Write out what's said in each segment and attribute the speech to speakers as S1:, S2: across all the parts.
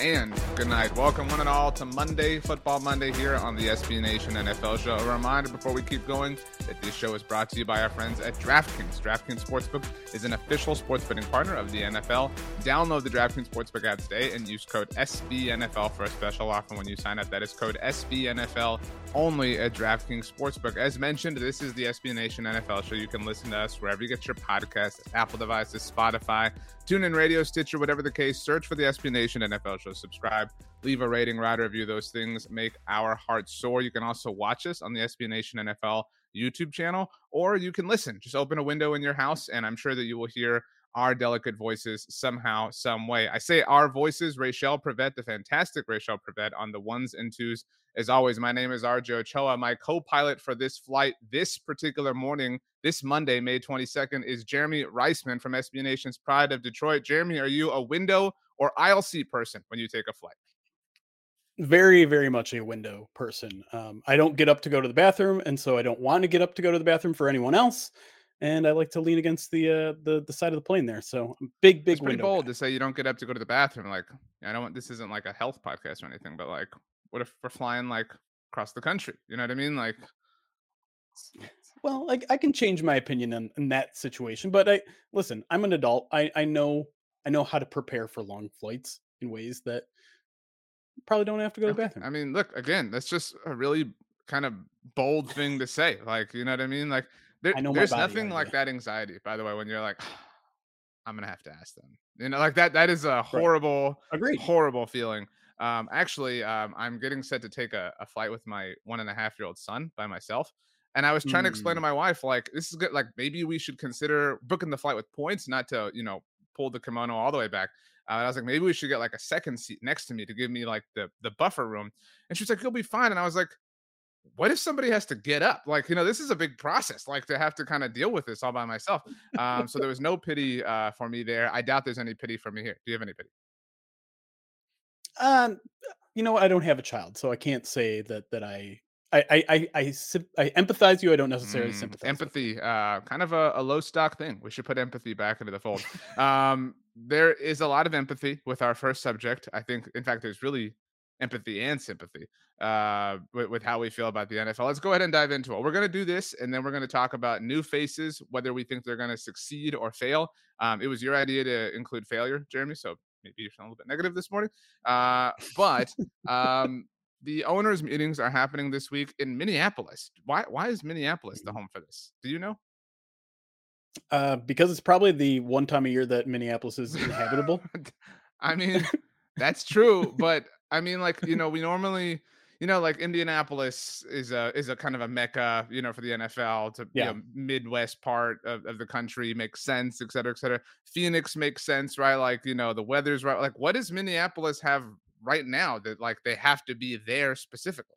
S1: and good night. Welcome, one and all, to Monday, Football Monday, here on the SB Nation NFL Show. A reminder before we keep going that this show is brought to you by our friends at DraftKings. DraftKings Sportsbook is an official sports betting partner of the NFL. Download the DraftKings Sportsbook app today and use code SBNFL for a special offer when you sign up. That is code SBNFL only at DraftKings Sportsbook. As mentioned, this is the SB Nation NFL Show. You can listen to us wherever you get your podcast, Apple devices, Spotify, TuneIn Radio, Stitcher, whatever the case. Search for the SB Nation NFL Show. Subscribe, leave a rating, write a review. Those things make our hearts soar. You can also watch us on the SB Nation NFL YouTube channel, or you can listen. Just open a window in your house, and I'm sure that you will hear our delicate voices somehow, some way. I say our voices, Rachel Prevet, the fantastic Rachel Prevet on the ones and twos. As always, my name is RJ Ochoa. My co-pilot for this flight this particular morning, this Monday, May 22nd, is Jeremy Reisman from SB Nation's Pride of Detroit. Jeremy, are you a window or aisle seat person when you take a flight?
S2: very very much a window person um, i don't get up to go to the bathroom and so i don't want to get up to go to the bathroom for anyone else and i like to lean against the uh the, the side of the plane there so big big
S1: It's pretty
S2: window
S1: bold
S2: guy.
S1: to say you don't get up to go to the bathroom. Like, I don't want this isn't like a health podcast or anything, but like, what if we're flying like across the country? You know what I mean? Like,
S2: well like I can change my opinion in, in that situation but i listen i'm an adult i i know i know how to prepare for long flights in ways that probably don't have to go to the bathroom
S1: I mean, look, again, that's just a really kind of bold thing to say. Like, you know what I mean? Like, there,
S2: I know
S1: there's nothing like that anxiety, by the way, when you're like, I'm gonna have to ask them. You know, like that. That is a horrible,
S2: Agreed.
S1: horrible feeling. Um, actually, um, I'm getting set to take a, a flight with my one and a half year old son by myself. And I was trying to explain to
S2: Mm.
S1: my wife, like, this is good. Like, maybe we should consider booking the flight with points, not to, you know, pull the kimono all the way back. Uh, and I was like, maybe we should get like a second seat next to me to give me like the the buffer room. And she was like, you'll be fine. And I was like, what if somebody has to get up? Like, you know, this is a big process, like to have to kind of deal with this all by myself. Um, so there was no pity uh, for me there. I doubt there's any pity for me here. Do you have any pity?
S2: Um, you know, I don't have a child, so I can't say that that I I I I, I, I empathize you. I don't necessarily
S1: Mm,
S2: sympathize.
S1: empathy, uh, kind of a, a low stock thing. We should put empathy back into the fold. um, there is a lot of empathy with our first subject. I think, in fact, there's really empathy and sympathy uh, with, with how we feel about the NFL. Let's go ahead and dive into it. We're going to do this, and then we're going to talk about new faces, whether we think they're going to succeed or fail. Um, it was your idea to include failure, Jeremy. So maybe you're feeling a little bit negative this morning. Uh, but um, the owners' meetings are happening this week in Minneapolis. Why? Why is Minneapolis the home for this? Do you know?
S2: Uh, because it's probably the one time a year that Minneapolis is inhabitable.
S1: I mean, that's true, but I mean, like you know, we normally, you know, like Indianapolis is a is a kind of a mecca, you know, for the NFL to
S2: Yeah.
S1: you know, Midwest part of, of the country makes sense, et cetera, et cetera. Phoenix makes sense, right? Like you know, the weather's right. Like, what does Minneapolis have right now that like they have to be there specifically?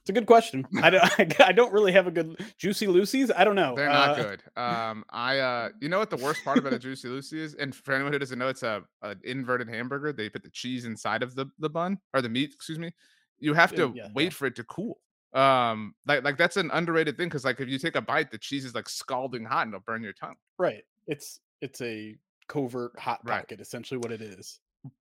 S2: It's a good question. I don't, I don't really have a good juicy Lucy's. I don't know.
S1: They're not
S2: Uh,
S1: good. Um, I uh, you know what the worst part about a Juicy Lucy is, and for anyone who doesn't know, it's a an inverted hamburger. They put the cheese inside of the the bun or the meat, excuse me. You have to
S2: yeah,
S1: wait
S2: yeah.
S1: for it to cool. Um, like like that's an underrated thing because like if you take a bite, the cheese is like scalding hot and it'll burn your tongue.
S2: Right. It's it's a covert hot
S1: Right.
S2: pocket, essentially what it is.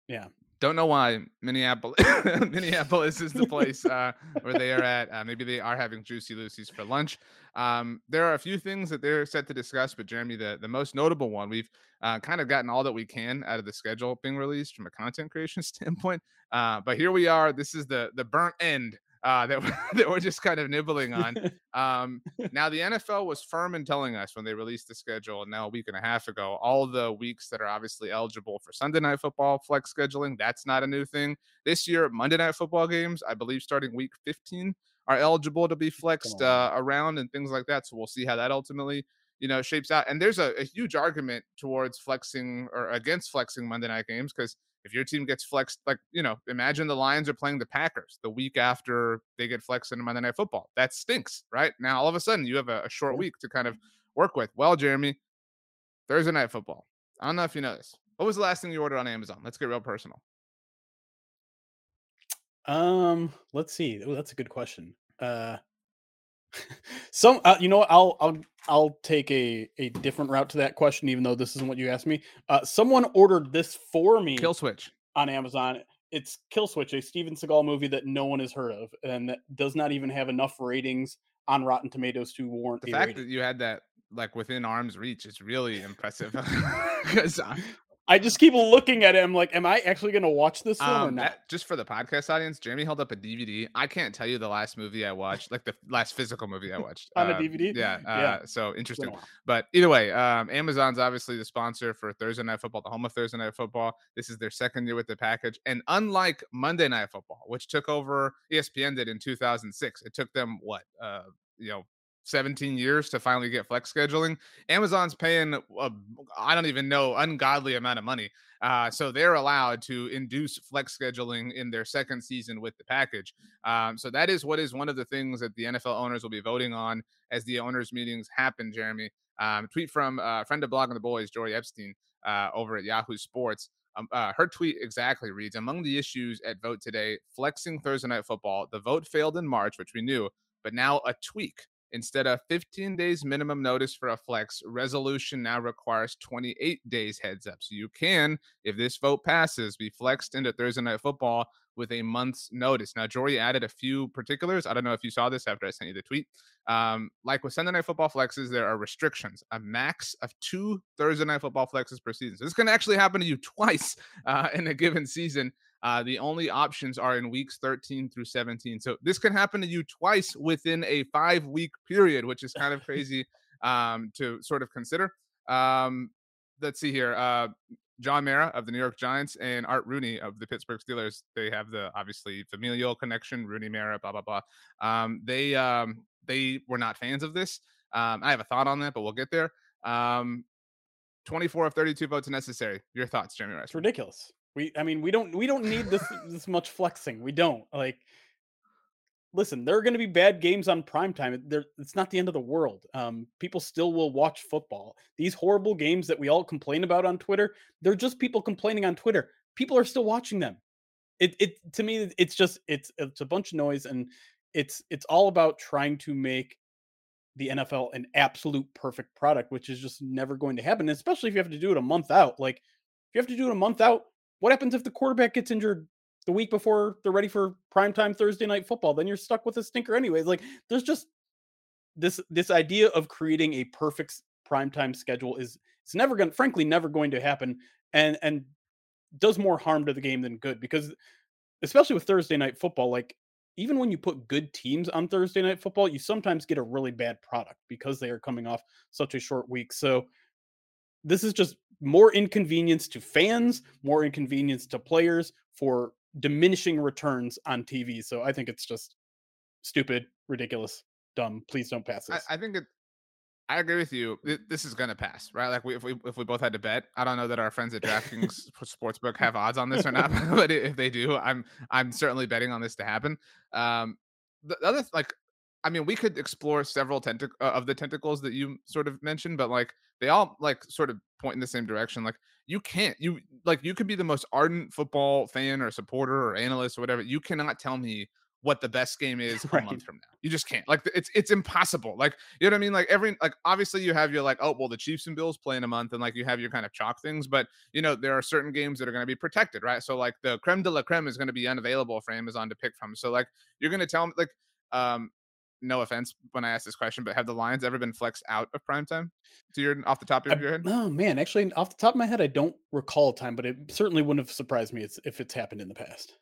S2: Yeah.
S1: Don't know why Minneapolis Minneapolis is the place uh, where they are at. Uh, maybe they are having Juicy Lucy's for lunch. Um, there are a few things that they're set to discuss, but Jeremy, the, the most notable one, we've uh, kind of gotten all that we can out of the schedule being released from a content creation standpoint. Uh, but here we are. This is the the burnt end uh, that that we're just kind of nibbling on. Um, now the NFL was firm in telling us when they released the schedule now a week and a half ago, all the weeks that are obviously eligible for Sunday night football flex scheduling. That's not a new thing this year. Monday night football games, I believe, starting week 15 are eligible to be flexed uh, around and things like that. So we'll see how that ultimately you know shapes out. And there's a, a huge argument towards flexing or against flexing Monday night games because if your team gets flexed, like you know, imagine the Lions are playing the Packers the week after they get flexed into Monday Night Football. That stinks, right? Now all of a sudden you have a, a short week to kind of work with. Well, Jeremy, Thursday Night Football. I don't know if you know this. What was the last thing you ordered on Amazon? Let's get real personal.
S2: Um, let's see. Oh, that's a good question. Uh, some, uh, you know, what? I'll, I'll, I'll take a a different route to that question, even though this isn't what you asked me. Uh, someone ordered this for me.
S1: Kill Switch
S2: on Amazon. It's Kill Switch, a Steven Seagal movie that no one has heard of, and that does not even have enough ratings on Rotten Tomatoes to warrant
S1: the fact
S2: rating.
S1: that you had that like within arm's reach is really impressive. Because
S2: I just keep looking at him like, am I actually going to watch this one um, or not? That,
S1: just for the podcast audience, Jeremy held up a DVD. I can't tell you the last movie I watched, like the last physical movie I watched
S2: on uh, a DVD.
S1: Yeah, uh, yeah. So interesting. But either way, um, Amazon's obviously the sponsor for Thursday Night Football, the home of Thursday Night Football. This is their second year with the package, and unlike Monday Night Football, which took over ESPN did in 2006, it took them what, uh, you know, 17 years to finally get flex scheduling. Amazon's paying, I don't even know, ungodly amount of money. Uh, so they're allowed to induce flex scheduling in their second season with the package. Um, so that is what is one of the things that the NFL owners will be voting on as the owners' meetings happen, Jeremy. Um, tweet from uh, a friend of Blogging the Boys, Jori Epstein, uh, over at Yahoo Sports. Um, uh, her tweet exactly reads Among the issues at vote today, flexing Thursday night football. The vote failed in March, which we knew, but now a tweak Instead of 15 days minimum notice for a flex, resolution now requires 28 days heads up. So you can, if this vote passes, be flexed into Thursday night football with a month's notice. Now, Jori added a few particulars. I don't know if you saw this after I sent you the tweet. Um, like with Sunday night football flexes, there are restrictions, a max of two Thursday night football flexes per season. So this can actually happen to you twice uh, in a given season. Uh, the only options are in weeks 13 through 17. So this can happen to you twice within a five week period, which is kind of crazy um, to sort of consider. Um, let's see here. Uh, John Mara of the New York Giants and Art Rooney of the Pittsburgh Steelers. They have the obviously familial connection. Rooney Mara, blah blah blah. Um, they um, they were not fans of this. Um, I have a thought on that, but we'll get there. Um, 24 of 32 votes necessary. Your thoughts, Jeremy Rice?
S2: It's ridiculous. We, I mean, we don't, we don't need this this much flexing. We don't like. Listen, there are going to be bad games on prime time. There, it's not the end of the world. Um, people still will watch football. These horrible games that we all complain about on Twitter, they're just people complaining on Twitter. People are still watching them. It, it to me, it's just it's it's a bunch of noise, and it's it's all about trying to make the NFL an absolute perfect product, which is just never going to happen. Especially if you have to do it a month out. Like if you have to do it a month out, what happens if the quarterback gets injured the week before they're ready for primetime Thursday night football? Then you're stuck with a stinker anyways. Like there's just this this idea of creating a perfect primetime schedule is it's never going frankly never going to happen and and does more harm to the game than good because especially with Thursday night football like even when you put good teams on Thursday night football you sometimes get a really bad product because they are coming off such a short week. So this is just more inconvenience to fans, more inconvenience to players for diminishing returns on TV. So I think it's just stupid, ridiculous, dumb. Please don't pass this.
S1: I, I think it. I agree with you. This is gonna pass, right? Like we, if we if we both had to bet, I don't know that our friends at DraftKings Sportsbook have odds on this or not, but if they do, I'm I'm certainly betting on this to happen. Um, the other like I mean, we could explore several tentac- uh, of the tentacles that you sort of mentioned, but like they all like sort of point in the same direction. Like you can't, you like you could be the most ardent football fan or supporter or analyst or whatever. You cannot tell me what the best game is right. a month from now. You just can't. Like it's it's impossible. Like you know what I mean? Like every like obviously you have your like oh well the Chiefs and Bills play in a month and like you have your kind of chalk things, but you know there are certain games that are going to be protected, right? So like the creme de la creme is going to be unavailable for Amazon to pick from. So like you're going to tell me like um no offense when I ask this question, but have the Lions ever been flexed out of prime time? To your off the top of your head?
S2: Oh man, actually, off the top of my head, I don't recall a time, but it certainly wouldn't have surprised me if it's happened in the past.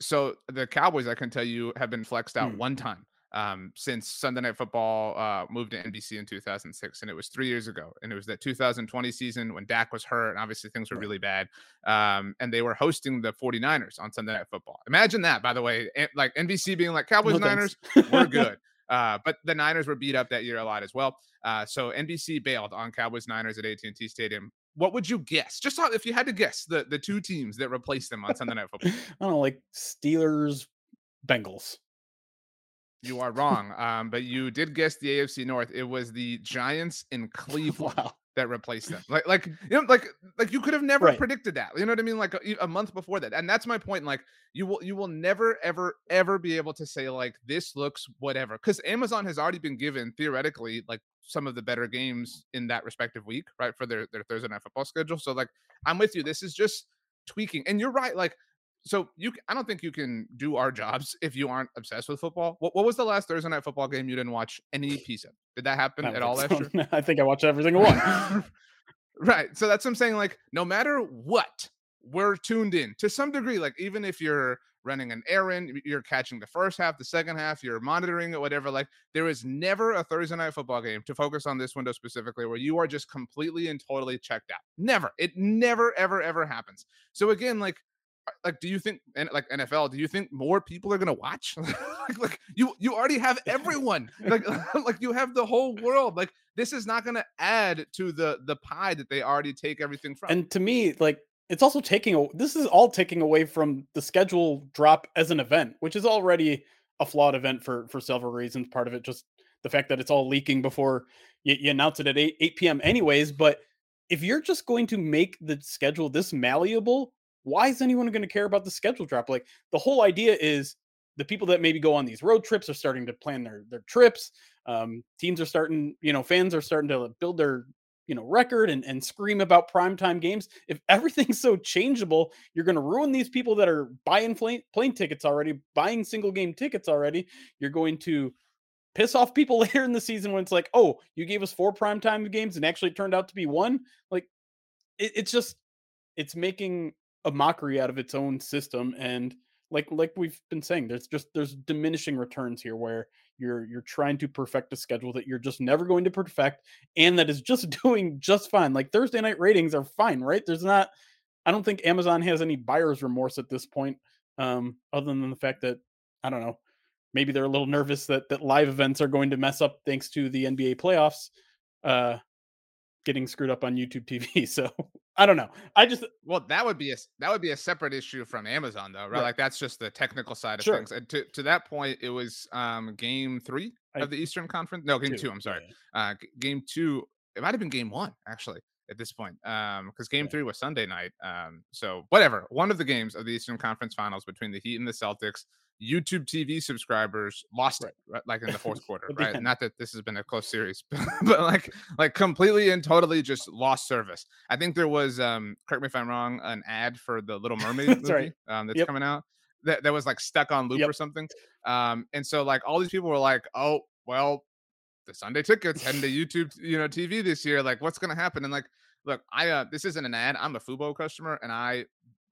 S1: So the Cowboys, I can tell you, have been flexed out
S2: Hmm.
S1: one time um, since Sunday Night Football uh, moved to NBC in 2006, and it was three years ago. And it was that 2020 season when Dak was hurt, and obviously things were really bad. Um, and they were hosting the 49ers on Sunday Night Football. Imagine that, by the way, and, like NBC being like Cowboys
S2: No
S1: Niners, we're good. Uh, but the Niners were beat up that year a lot as well. Uh, so NBC bailed on Cowboys Niners at AT&T Stadium. What would you guess? Just if you had to guess the the two teams that replaced them on Sunday Night Football.
S2: I don't know, like Steelers, Bengals.
S1: You are wrong. Um, but you did guess the AFC North. It was the Giants in Cleveland
S2: Wow.
S1: that replaced them. Like, like you know, like like you could have never
S2: Right.
S1: predicted that. You know what I mean? Like a, a month before that, and that's my point. Like you will you will never ever ever be able to say like this looks whatever because Amazon has already been given theoretically like some of the better games in that respective week, right? For their their Thursday night football schedule. So like I'm with you. This is just tweaking, and you're right. Like so you i don't think you can do our jobs if you aren't obsessed with football. What, what was the last Thursday night football game you didn't watch any piece of? Did that happen at all
S2: think
S1: last year?
S2: I think I watched every single one.
S1: right. So that's what I'm saying. Like, no matter what, we're tuned in to some degree. Like, even if you're running an errand, you're catching the first half, the second half, you're monitoring it, whatever. Like, there is never a Thursday night football game to focus on this window specifically where you are just completely and totally checked out. Never. It never, ever, ever happens. So again, like, like, do you think, and like NFL, do you think more people are gonna watch? like, like you, you already have everyone. Like, like you have the whole world. Like, this is not gonna add to the the pie that they already take everything from.
S2: and to me, like it's also taking this is all taking away from the schedule drop as an event, which is already a flawed event for for several reasons. Part of it just the fact that it's all leaking before you, you announce it at 8, 8 p.m. anyways. But if you're just going to make the schedule this malleable, why is anyone going to care about the schedule drop? Like the whole idea is the people that maybe go on these road trips are starting to plan their their trips. Um, teams are starting, you know, fans are starting to build their you know record and, and scream about primetime games. If everything's so changeable, you're going to ruin these people that are buying plane, plane tickets already, buying single game tickets already. You're going to piss off people later in the season when it's like, oh, you gave us four primetime games and actually turned out to be one. Like it, it's just it's making a mockery out of its own system and like like we've been saying there's just there's diminishing returns here where you're you're trying to perfect a schedule that you're just never going to perfect and that is just doing just fine. Like thursday night ratings are fine right? There's not i don't think amazon has any buyer's remorse at this point um other than the fact that i don't know maybe they're a little nervous that that live events are going to mess up thanks to the nba playoffs uh getting screwed up on youtube tv so i don't know i just
S1: well, that would be a that would be a separate issue from Amazon, though, right?
S2: Right.
S1: Like that's just the technical side of
S2: Sure.
S1: things. And to to that point, it was um game three
S2: I-
S1: of the Eastern Conference. No, game
S2: two,
S1: two. I'm sorry. uh game two it might have been game one actually at this point um because game three was sunday night um so whatever one of the games of the eastern conference finals between the heat and the celtics youtube tv subscribers lost it right, like in the fourth quarter right not that this has been a close series but like like completely and totally just lost service i think there was um correct me if i'm wrong an ad for the little mermaid
S2: That's
S1: movie
S2: right.
S1: um that's
S2: Yep.
S1: coming out that, that was like stuck on loop
S2: Yep.
S1: or something um and so like all these people were like oh well the Sunday tickets heading to YouTube, you know, TV this year. Like, what's gonna happen? And like, look, I uh this isn't an ad. I'm a Fubo customer and I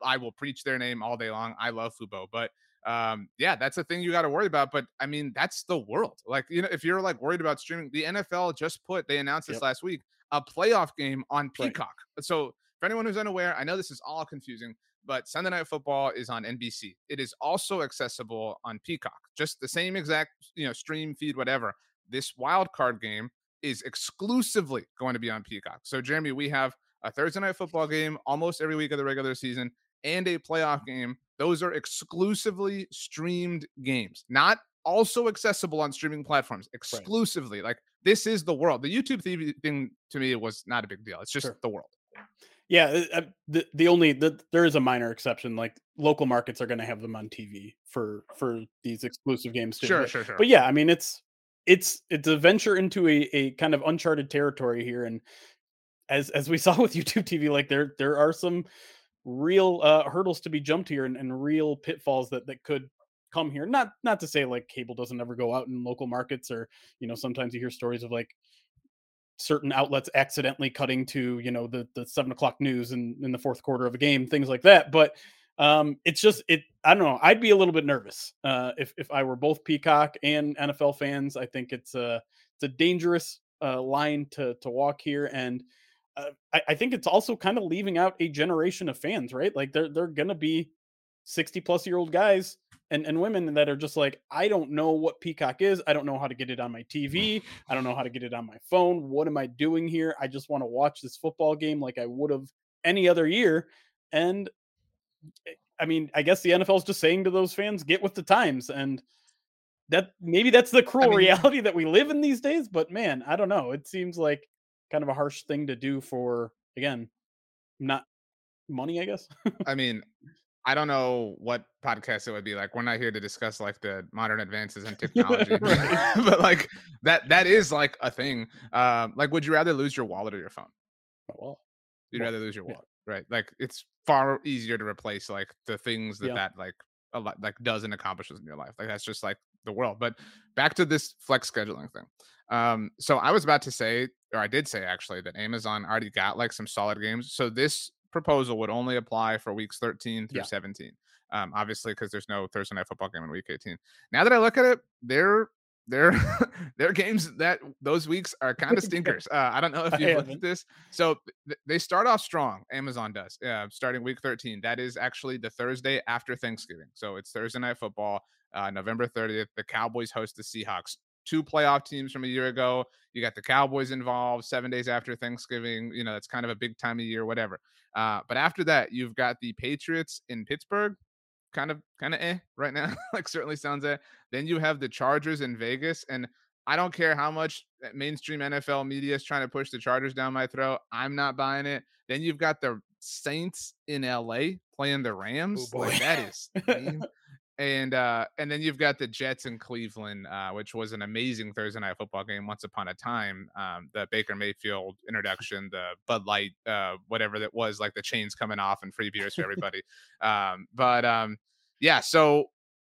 S1: I will preach their name all day long. I love Fubo, but um yeah, that's a thing you got to worry about. But I mean, that's the world. Like, you know, if you're like worried about streaming, the NFL just put they announced this
S2: Yep.
S1: last week a playoff game on
S2: Right.
S1: Peacock. So for anyone who's unaware, I know this is all confusing, but Sunday Night Football is on NBC. It is also accessible on Peacock, just the same exact, you know, stream feed, whatever. This wild card game is exclusively going to be on Peacock. So, Jeremy, we have a Thursday night football game almost every week of the regular season and a playoff game. Those are exclusively streamed games, not also accessible on streaming platforms, exclusively. Like, this is the world. The YouTube TV thing to me was not a big deal. It's just
S2: Sure.
S1: the world.
S2: Yeah, uh, uh, the the only the, there is a minor exception. Like local markets are going to have them on TV for for these exclusive games too.
S1: Sure, sure, sure.
S2: but yeah, I mean it's it's it's a venture into a, a kind of uncharted territory here, and as as we saw with YouTube TV, like there there are some real uh, hurdles to be jumped here, and, and real pitfalls that that could come here. Not not to say like cable doesn't ever go out in local markets, or you know sometimes you hear stories of like certain outlets accidentally cutting to you know the the seven o'clock news in, in the fourth quarter of a game things like that but Um, it's just it. I don't know. I'd be a little bit nervous uh, if if I were both Peacock and NFL fans. I think it's a it's a dangerous uh, line to to walk here, and uh, I, I think it's also kind of leaving out a generation of fans, right? Like they're they're gonna be sixty plus year old guys and, and women that are just like, I don't know what Peacock is. I don't know how to get it on my TV. I don't know how to get it on my phone. What am I doing here? I just want to watch this football game like I would have any other year. And I mean, I guess the NFL is just saying to those fans, get with the times. And that maybe that's the cruel I mean, reality that we live in these days. But man, I don't know. It seems like kind of a harsh thing to do for, again, not money, I guess.
S1: I mean, I don't know what podcast it would be like. We're not here to discuss like the modern advances in technology, but like that that is like a thing. Um, like, would you rather lose your wallet or your phone?
S2: Well,
S1: You'd rather lose your wallet. Right? Like, it's far easier to replace like the things that yeah. that like a lot like doesn't accomplishes in your life. Like that's just like the world. But back to this flex scheduling thing. Um, so I was about to say, or I did say actually, that Amazon already got like some solid games. So this proposal would only apply for weeks 13 through yeah. 17. Um, obviously, because there's no Thursday night football game in week 18. Now that I look at it, they're they're they're games that those weeks are kind of stinkers. Uh, I don't know if you've looked at this. So th- they start off strong. Amazon does. Yeah, starting week 13. That is actually the Thursday after Thanksgiving. So it's Thursday night football, uh, November 30th. The Cowboys host the Seahawks two playoff teams from a year ago. You got the Cowboys involved seven days after Thanksgiving. You know, that's kind of a big time of year, whatever. Uh, but after that, you've got the Patriots in Pittsburgh, kind of, kind of eh right now. like certainly sounds eh. Then you have the Chargers in Vegas, and I don't care how much eh, mainstream NFL media is trying to push the Chargers down my throat. I'm not buying it. Then you've got the Saints in LA playing the oh, Rams. Oh like, that is and uh, and then you've got the Jets in Cleveland, uh, which was an amazing Thursday night football game once upon a time. Um, the Baker Mayfield introduction, the Bud Light, uh, whatever that was, like the chains coming off and free beers for everybody. um, but um, yeah, so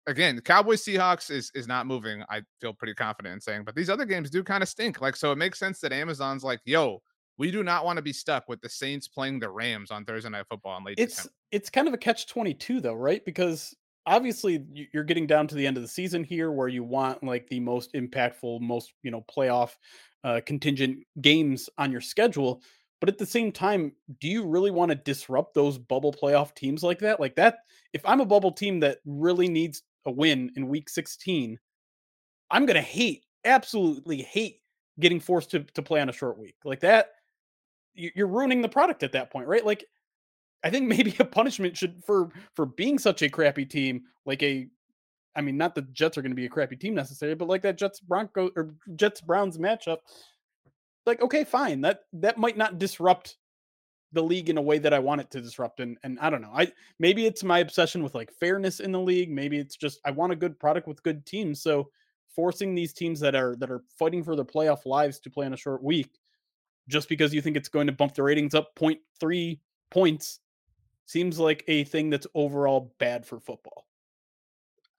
S1: again, Cowboys Seahawks is is not moving. I feel pretty confident in saying, but these other games do kind of stink. Like, so it makes sense that Amazon's like, yo, we do not want to be stuck with the Saints playing the Rams on Thursday night football in late.
S2: It's
S1: December.
S2: it's kind of a catch twenty two though, right? Because obviously you're getting down to the end of the season here where you want like the most impactful most you know playoff uh, contingent games on your schedule but at the same time do you really want to disrupt those bubble playoff teams like that? Like that if i'm a bubble team that really needs a win in week 16 i'm going to hate absolutely hate getting forced to, to play on a short week. Like that you're ruining the product at that point right? Like I think maybe a punishment should for for being such a crappy team, like a I mean, not the Jets are going to be a crappy team necessarily, but like that Jets Broncos or Jets Browns matchup, like okay, fine, that that might not disrupt the league in a way that I want it to disrupt. And and I don't know, I maybe it's my obsession with like fairness in the league. Maybe it's just I want a good product with good teams. So forcing these teams that are that are fighting for their playoff lives to play on a short week, just because you think it's going to bump the ratings up 0.3 points seems like a thing that's overall bad for football.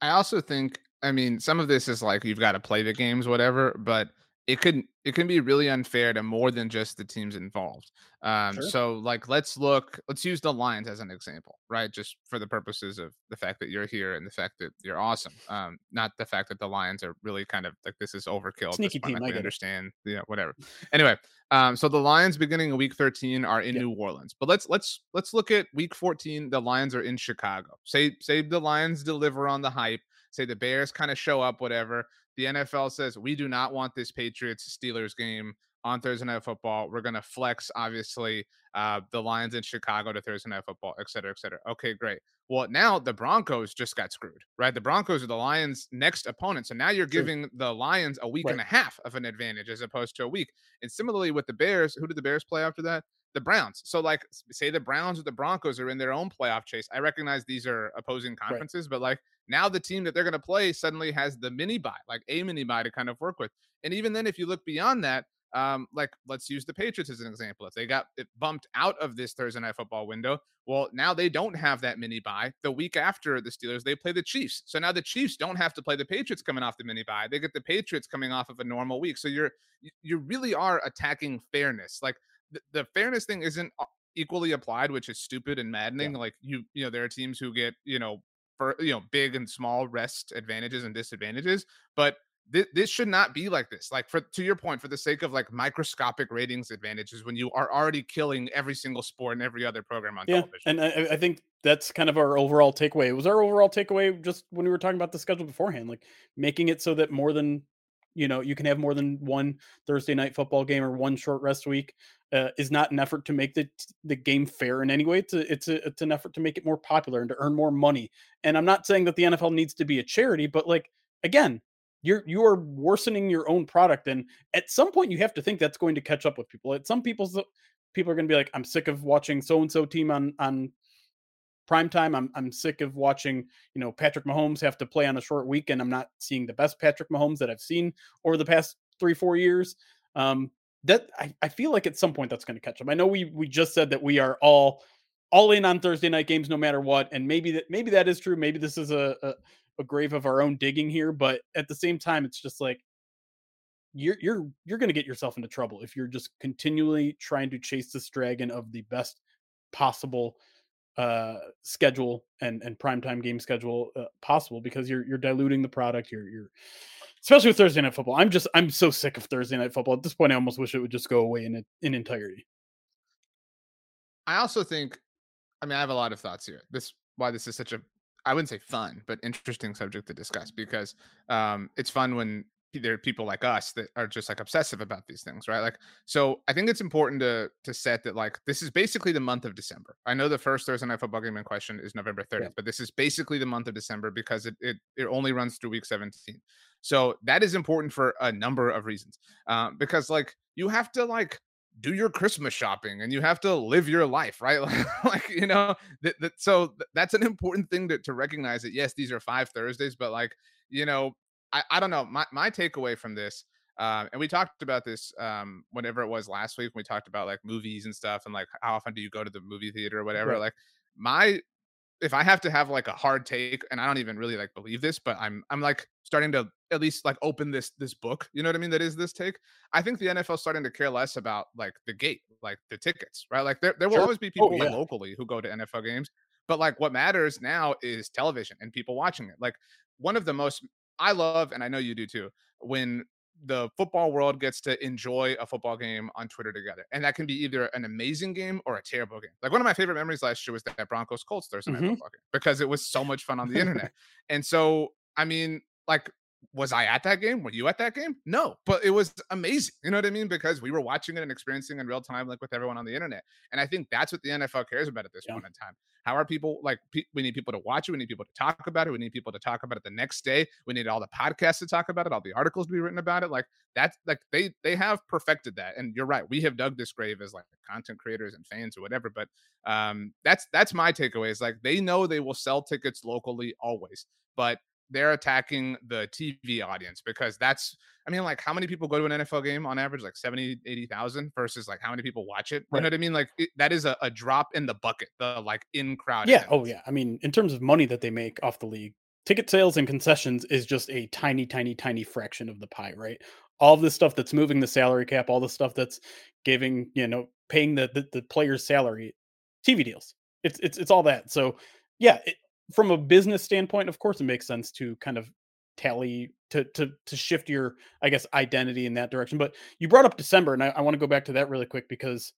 S1: I also think, I mean, some of this is like you've got to play the games, whatever, but it could it can be really unfair to more than just the teams involved. Um, sure. So, like, let's look. Let's use the Lions as an example, right? Just for the purposes of the fact that you're here and the fact that you're awesome. Um, not the fact that the Lions are really kind of like this is overkill.
S2: Sneaky team.
S1: I understand. It. Yeah, whatever. Anyway, um, so the Lions beginning of Week 13 are in New Orleans, but let's let's let's look at Week 14. The Lions are in Chicago. Say say the Lions deliver on the hype. Say the Bears kind of show up, whatever the NFL says we do not want this Patriots Steelers game on Thursday Night Football. We're going to flex, obviously, uh, the Lions in Chicago to Thursday Night Football, et cetera, et cetera. Okay, great. Well, now the Broncos just got screwed, right? The Broncos are the Lions' next opponent. So now you're giving the Lions a week right. and a half of an advantage as opposed to a week. And similarly with the Bears, who did the Bears play after that? The Browns. So, like, say the Browns or the Broncos are in their own playoff chase. I recognize these are opposing conferences, right. but like now the team that they're going to play suddenly has the mini bye, like a mini bye to kind of work with. And even then, if you look beyond that, um, like let's use the Patriots as an example. If they got it bumped out of this Thursday night football window, well, now they don't have that mini bye. The week after the Steelers, they play the Chiefs. So now the Chiefs don't have to play the Patriots coming off the mini bye. They get the Patriots coming off of a normal week. So you're you really are attacking fairness. Like the, the fairness thing isn't uh, equally applied, which is stupid and maddening. Yeah. Like you, you know, there are teams who get, you know, for you know, big and small rest advantages and disadvantages, but this, this should not be like this. Like for to your point, for the sake of like microscopic ratings advantages, when you are already killing every single sport and every other program on
S2: yeah,
S1: television.
S2: And I, I think that's kind of our overall takeaway. It was our overall takeaway just when we were talking about the schedule beforehand, like making it so that more than you know you can have more than one Thursday night football game or one short rest week uh, is not an effort to make the the game fair in any way. It's a, it's a, it's an effort to make it more popular and to earn more money. And I'm not saying that the NFL needs to be a charity, but like again, you're you are worsening your own product and at some point you have to think that's going to catch up with people at some people's people are going to be like i'm sick of watching so and so team on on prime time I'm, I'm sick of watching you know patrick mahomes have to play on a short week, and i'm not seeing the best patrick mahomes that i've seen over the past three four years. Um that i, I feel like at some point that's going to catch up. I know we we just said that we are all all in on thursday night games no matter what and maybe that maybe that is true. Maybe this is a, a a grave of our own digging here, but at the same time, it's just like you're you're you're going to get yourself into trouble if you're just continually trying to chase this dragon of the best possible uh schedule and and primetime game schedule uh, possible because you're you're diluting the product you're you're especially with Thursday night football. I'm just I'm so sick of Thursday night football. At this point I almost wish it would just go away in in entirety.
S1: I also think I mean I have a lot of thoughts here. This why this is such a I wouldn't say fun, but interesting subject to discuss because um, it's fun when there are people like us that are just like obsessive about these things, right? Like, so I think it's important to to set that like this is basically the month of December. I know the first Thursday night football game in question is November 30th, yeah. but this is basically the month of December because it it, it only runs through week 17. So that is important for a number of reasons. Um, because like you have to like do your Christmas shopping and you have to live your life, right? like, like you know, that, that so that's an important thing to, to recognize that yes, these are five Thursdays, but like, you know, I, I don't know. My my takeaway from this, um, and we talked about this um whenever it was last week, we talked about like movies and stuff and like how often do you go to the movie theater or whatever. Right. Like my if I have to have like a hard take, and I don't even really like believe this, but I'm I'm like starting to at least like open this this book. You know what I mean? That is this take. I think the NFL starting to care less about like the gate, like the tickets, right? Like there there will sure. always be oh, people oh, yeah. locally who go to NFL games, but like what matters now is television and people watching it. Like one of the most I love, and I know you do too, when the football world gets to enjoy a football game on Twitter together. And that can be either an amazing game or a terrible game. Like one of my favorite memories last year was that Broncos Colts Thursday night mm-hmm. football game because it was so much fun on the internet. and so, I mean, like was I at that game? Were you at that game? No, but it was amazing. You know what I mean? Because we were watching it and experiencing in real time, like with everyone on the internet. And I think that's what the NFL cares about at this yeah. point in time. How are people like? Pe- we need people to watch it. We need people to talk about it. We need people to talk about it the next day. We need all the podcasts to talk about it, all the articles to be written about it. Like that's like they they have perfected that. And you're right. We have dug this grave as like content creators and fans or whatever. But um, that's that's my takeaway. Is like they know they will sell tickets locally always, but they're attacking the TV audience because that's I mean like how many people go to an NFL game on average like 70 80,000 versus like how many people watch it? You know what I mean? Like it, that is a, a, drop in the bucket the like in crowd
S2: yeah oh yeah. I mean in terms of money that they make off the league ticket sales and concessions is just a tiny tiny tiny fraction of the pie right? All this stuff that's moving the salary cap all the stuff that's giving you know paying the the, the player's salary TV deals. It's it's it's all that. So yeah, it, from a business standpoint, of course, it makes sense to kind of tally to to to shift your, I guess, identity in that direction. But you brought up December, and I, I want to go back to that really quick because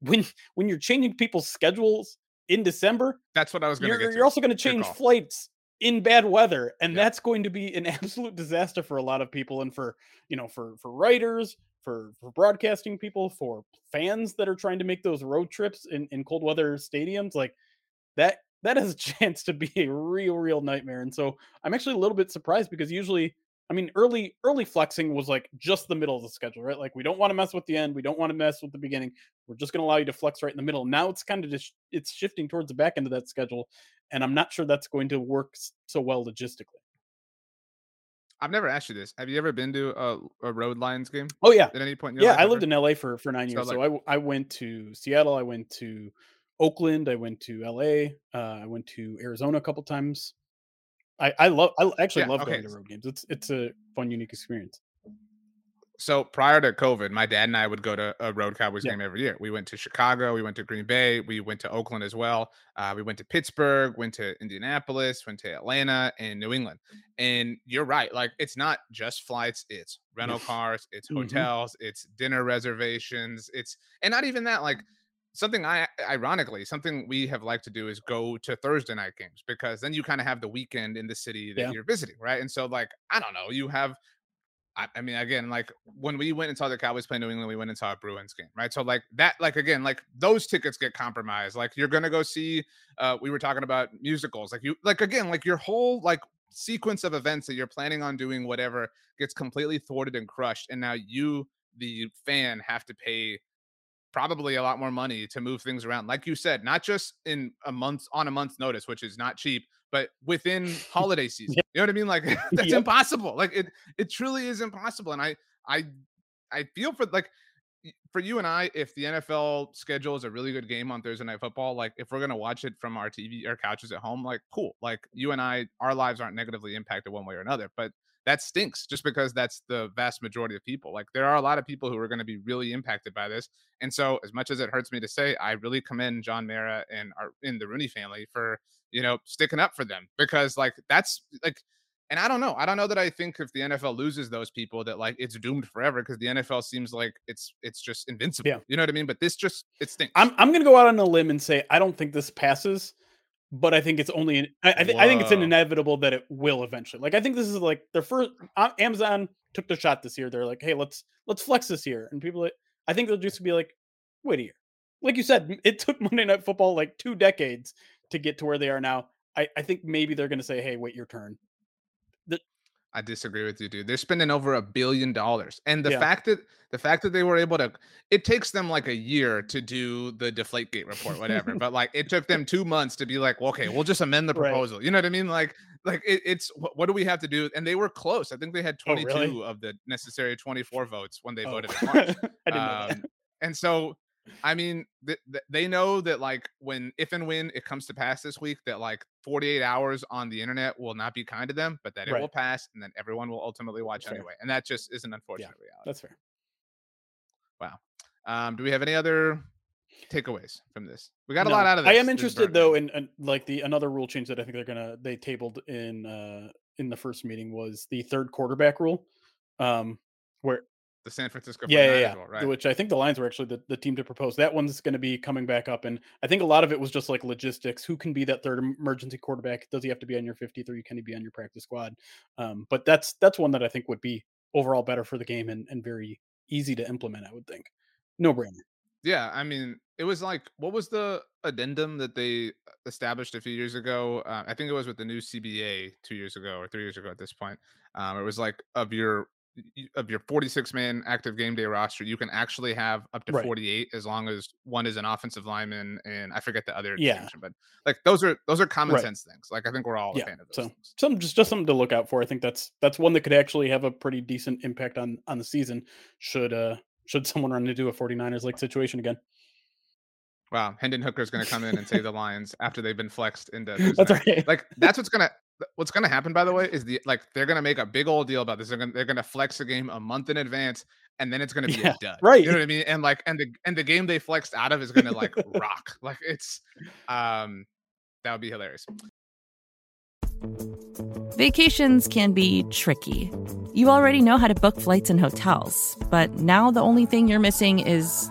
S2: when when you're changing people's schedules in December,
S1: that's what I was going
S2: to. You're, you're also going to change flights in bad weather, and that's going to be an absolute disaster for a lot of people, and for you know, for for writers, for for broadcasting people, for fans that are trying to make those road trips in in cold weather stadiums, like that that has a chance to be a real, real nightmare. And so I'm actually a little bit surprised because usually, I mean, early, early flexing was like just the middle of the schedule, right? Like we don't want to mess with the end, we don't want to mess with the beginning. We're just going to allow you to flex right in the middle. Now it's kind of just it's shifting towards the back end of that schedule, and I'm not sure that's going to work so well logistically.
S1: I've never asked you this. Have you ever been to a, a Road Lions game?
S2: Oh yeah.
S1: At any point?
S2: yeah, I lived in LA for for nine years, so, like, so I I went to Seattle. I went to Oakland. I went to LA. Uh, I went to Arizona a couple times. I, I love. I actually yeah, love okay. going to road games. It's it's a fun, unique experience.
S1: so prior to COVID, my dad and I would go to a road Cowboys yeah. game every year. We went to Chicago, we went to Green Bay, we went to Oakland as well. Uh, we went to Pittsburgh, went to Indianapolis, went to Atlanta and New England. And you're right, like it's not just flights, it's rental cars, it's mm-hmm. hotels, mm-hmm. it's dinner reservations, it's and not even that, like something I ironically something we have liked to do is go to Thursday night games because then you kind of have the weekend in the city that yeah. you're visiting, right? And so like I don't know, you have I, I, mean, again, like when we went and saw the Cowboys play New England, we went and saw a Bruins game, right? So like that, like again, like those tickets get compromised. Like you're gonna go see. Uh, we were talking about musicals, like you, like again, like your whole like sequence of events that you're planning on doing, whatever, gets completely thwarted and crushed, and now you, the fan, have to pay probably a lot more money to move things around. Like you said, not just in a month on a month's notice, which is not cheap, but within holiday season. You know what I mean? Like that's impossible. Like it it truly is impossible. And I I I feel for like for you and I, if the NFL schedule is a really good game on Thursday night football, like if we're gonna watch it from our TV or couches at home, like cool. Like you and I, our lives aren't negatively impacted one way or another. But that stinks just because that's the vast majority of people. Like there are a lot of people who are going to be really impacted by this. And so as much as it hurts me to say, I really commend John Mara and our in the Rooney family for, you know, sticking up for them because like that's like and I don't know. I don't know that I think if the NFL loses those people that like it's doomed forever because the NFL seems like it's it's just invincible. Yeah. You know what I mean? But this just it stinks.
S2: I'm I'm gonna go out on a limb and say I don't think this passes but I think it's only an, I, I, th- I, think it's an inevitable that it will eventually. Like I think this is like their first Amazon took the shot this year. They're like, hey, let's let's flex this year, and people, I think they'll just be like, wait a year. Like you said, it took Monday Night Football like two decades to get to where they are now. I, I think maybe they're going to say, hey, wait your turn.
S1: I disagree with you, dude. They're spending over a billion dollars. And the yeah. fact that the fact that they were able to it takes them like a year to do the deflate gate report, whatever. but like it took them two months to be like, well, okay, we'll just amend the proposal. Right. You know what I mean? Like, like it, it's what, do we have to do? And they were close. I think they had 22 oh, really? of the necessary 24 votes when they oh. voted in March. I didn't um, know that. Um, and so I mean, th- th- they know that like when, if and when it comes to pass this week, that like 48 hours on the internet will not be kind to them, but that it will pass, and then everyone will ultimately watch that's anyway. Fair. And that just is an unfortunate yeah, reality.
S2: That's fair.
S1: Wow. Um, do we have any other takeaways from this? We got no, a lot out of this.
S2: I am interested though in, in, like the another rule change that I think they're gonna they tabled in uh in the first meeting was the third quarterback rule. Um, where
S1: the San Francisco
S2: yeah, yeah, yeah. right? Which I think the Lions were actually the, the team to propose. That one's going to be coming back up, and I think a lot of it was just like logistics. Who can be that third emergency quarterback? Does he have to be on your 53? Can he be on your practice squad? Um, but that's that's one that I think would be overall better for the game and, and very easy to implement. I would think, no brainer.
S1: Yeah, I mean, it was like what was the addendum that they established a few years ago? Uh, I think it was with the new CBA two years ago or three years ago at this point. Um, it was like of your of your 46 man active game day roster, you can actually have up to right. 48 as long as one is an offensive lineman and I forget the other
S2: yeah.
S1: but like those are those are common right. sense things. Like I think we're all yeah. a fan of those
S2: so,
S1: things.
S2: Some just just something to look out for. I think that's that's one that could actually have a pretty decent impact on on the season should uh should someone run into a 49ers like situation again.
S1: Wow, Hendon Hooker is going to come in and save the Lions after they've been flexed into.
S2: That's right.
S1: Like that's what's going to what's going to happen by the way is the like they're going to make a big old deal about this. They're going they're going to flex the game a month in advance and then it's going to be yeah, a dud.
S2: right.
S1: You know what i mean? And like and the and the game they flexed out of is going to like rock. Like it's um that would be hilarious.
S3: Vacations can be tricky. You already know how to book flights and hotels but now the only thing you're missing is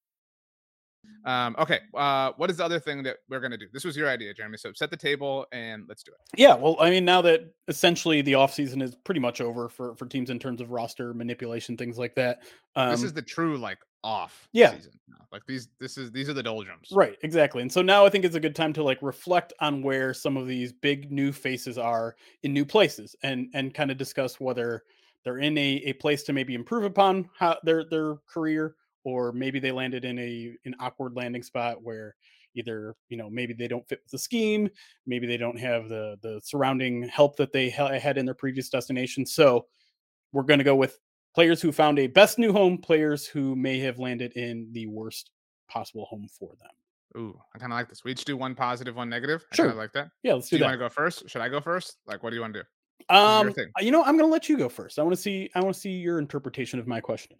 S1: Um, okay. Uh, what is the other thing that we're gonna do? This was your idea, Jeremy. So set the table and let's do it.
S2: Yeah, well, I mean, now that essentially the offseason is pretty much over for for teams in terms of roster manipulation, things like that.
S1: Um, this is the true like off yeah. season. Now. Like these, this is these are the doldrums.
S2: Right, exactly. And so now I think it's a good time to like reflect on where some of these big new faces are in new places, and and kind of discuss whether they're in a, a place to maybe improve upon how their their career or maybe they landed in a an awkward landing spot where either you know maybe they don't fit with the scheme maybe they don't have the the surrounding help that they had in their previous destination so we're going to go with players who found a best new home players who may have landed in the worst possible home for them
S1: Ooh, I kind of like this. We each do one positive, one negative. I
S2: sure,
S1: like that.
S2: Yeah, let's do,
S1: do
S2: you
S1: want to go first? Should I go first? Like, what do you want to
S2: do? Um, you know, I'm going to let you go first. I want to see. I want to see your interpretation of my question.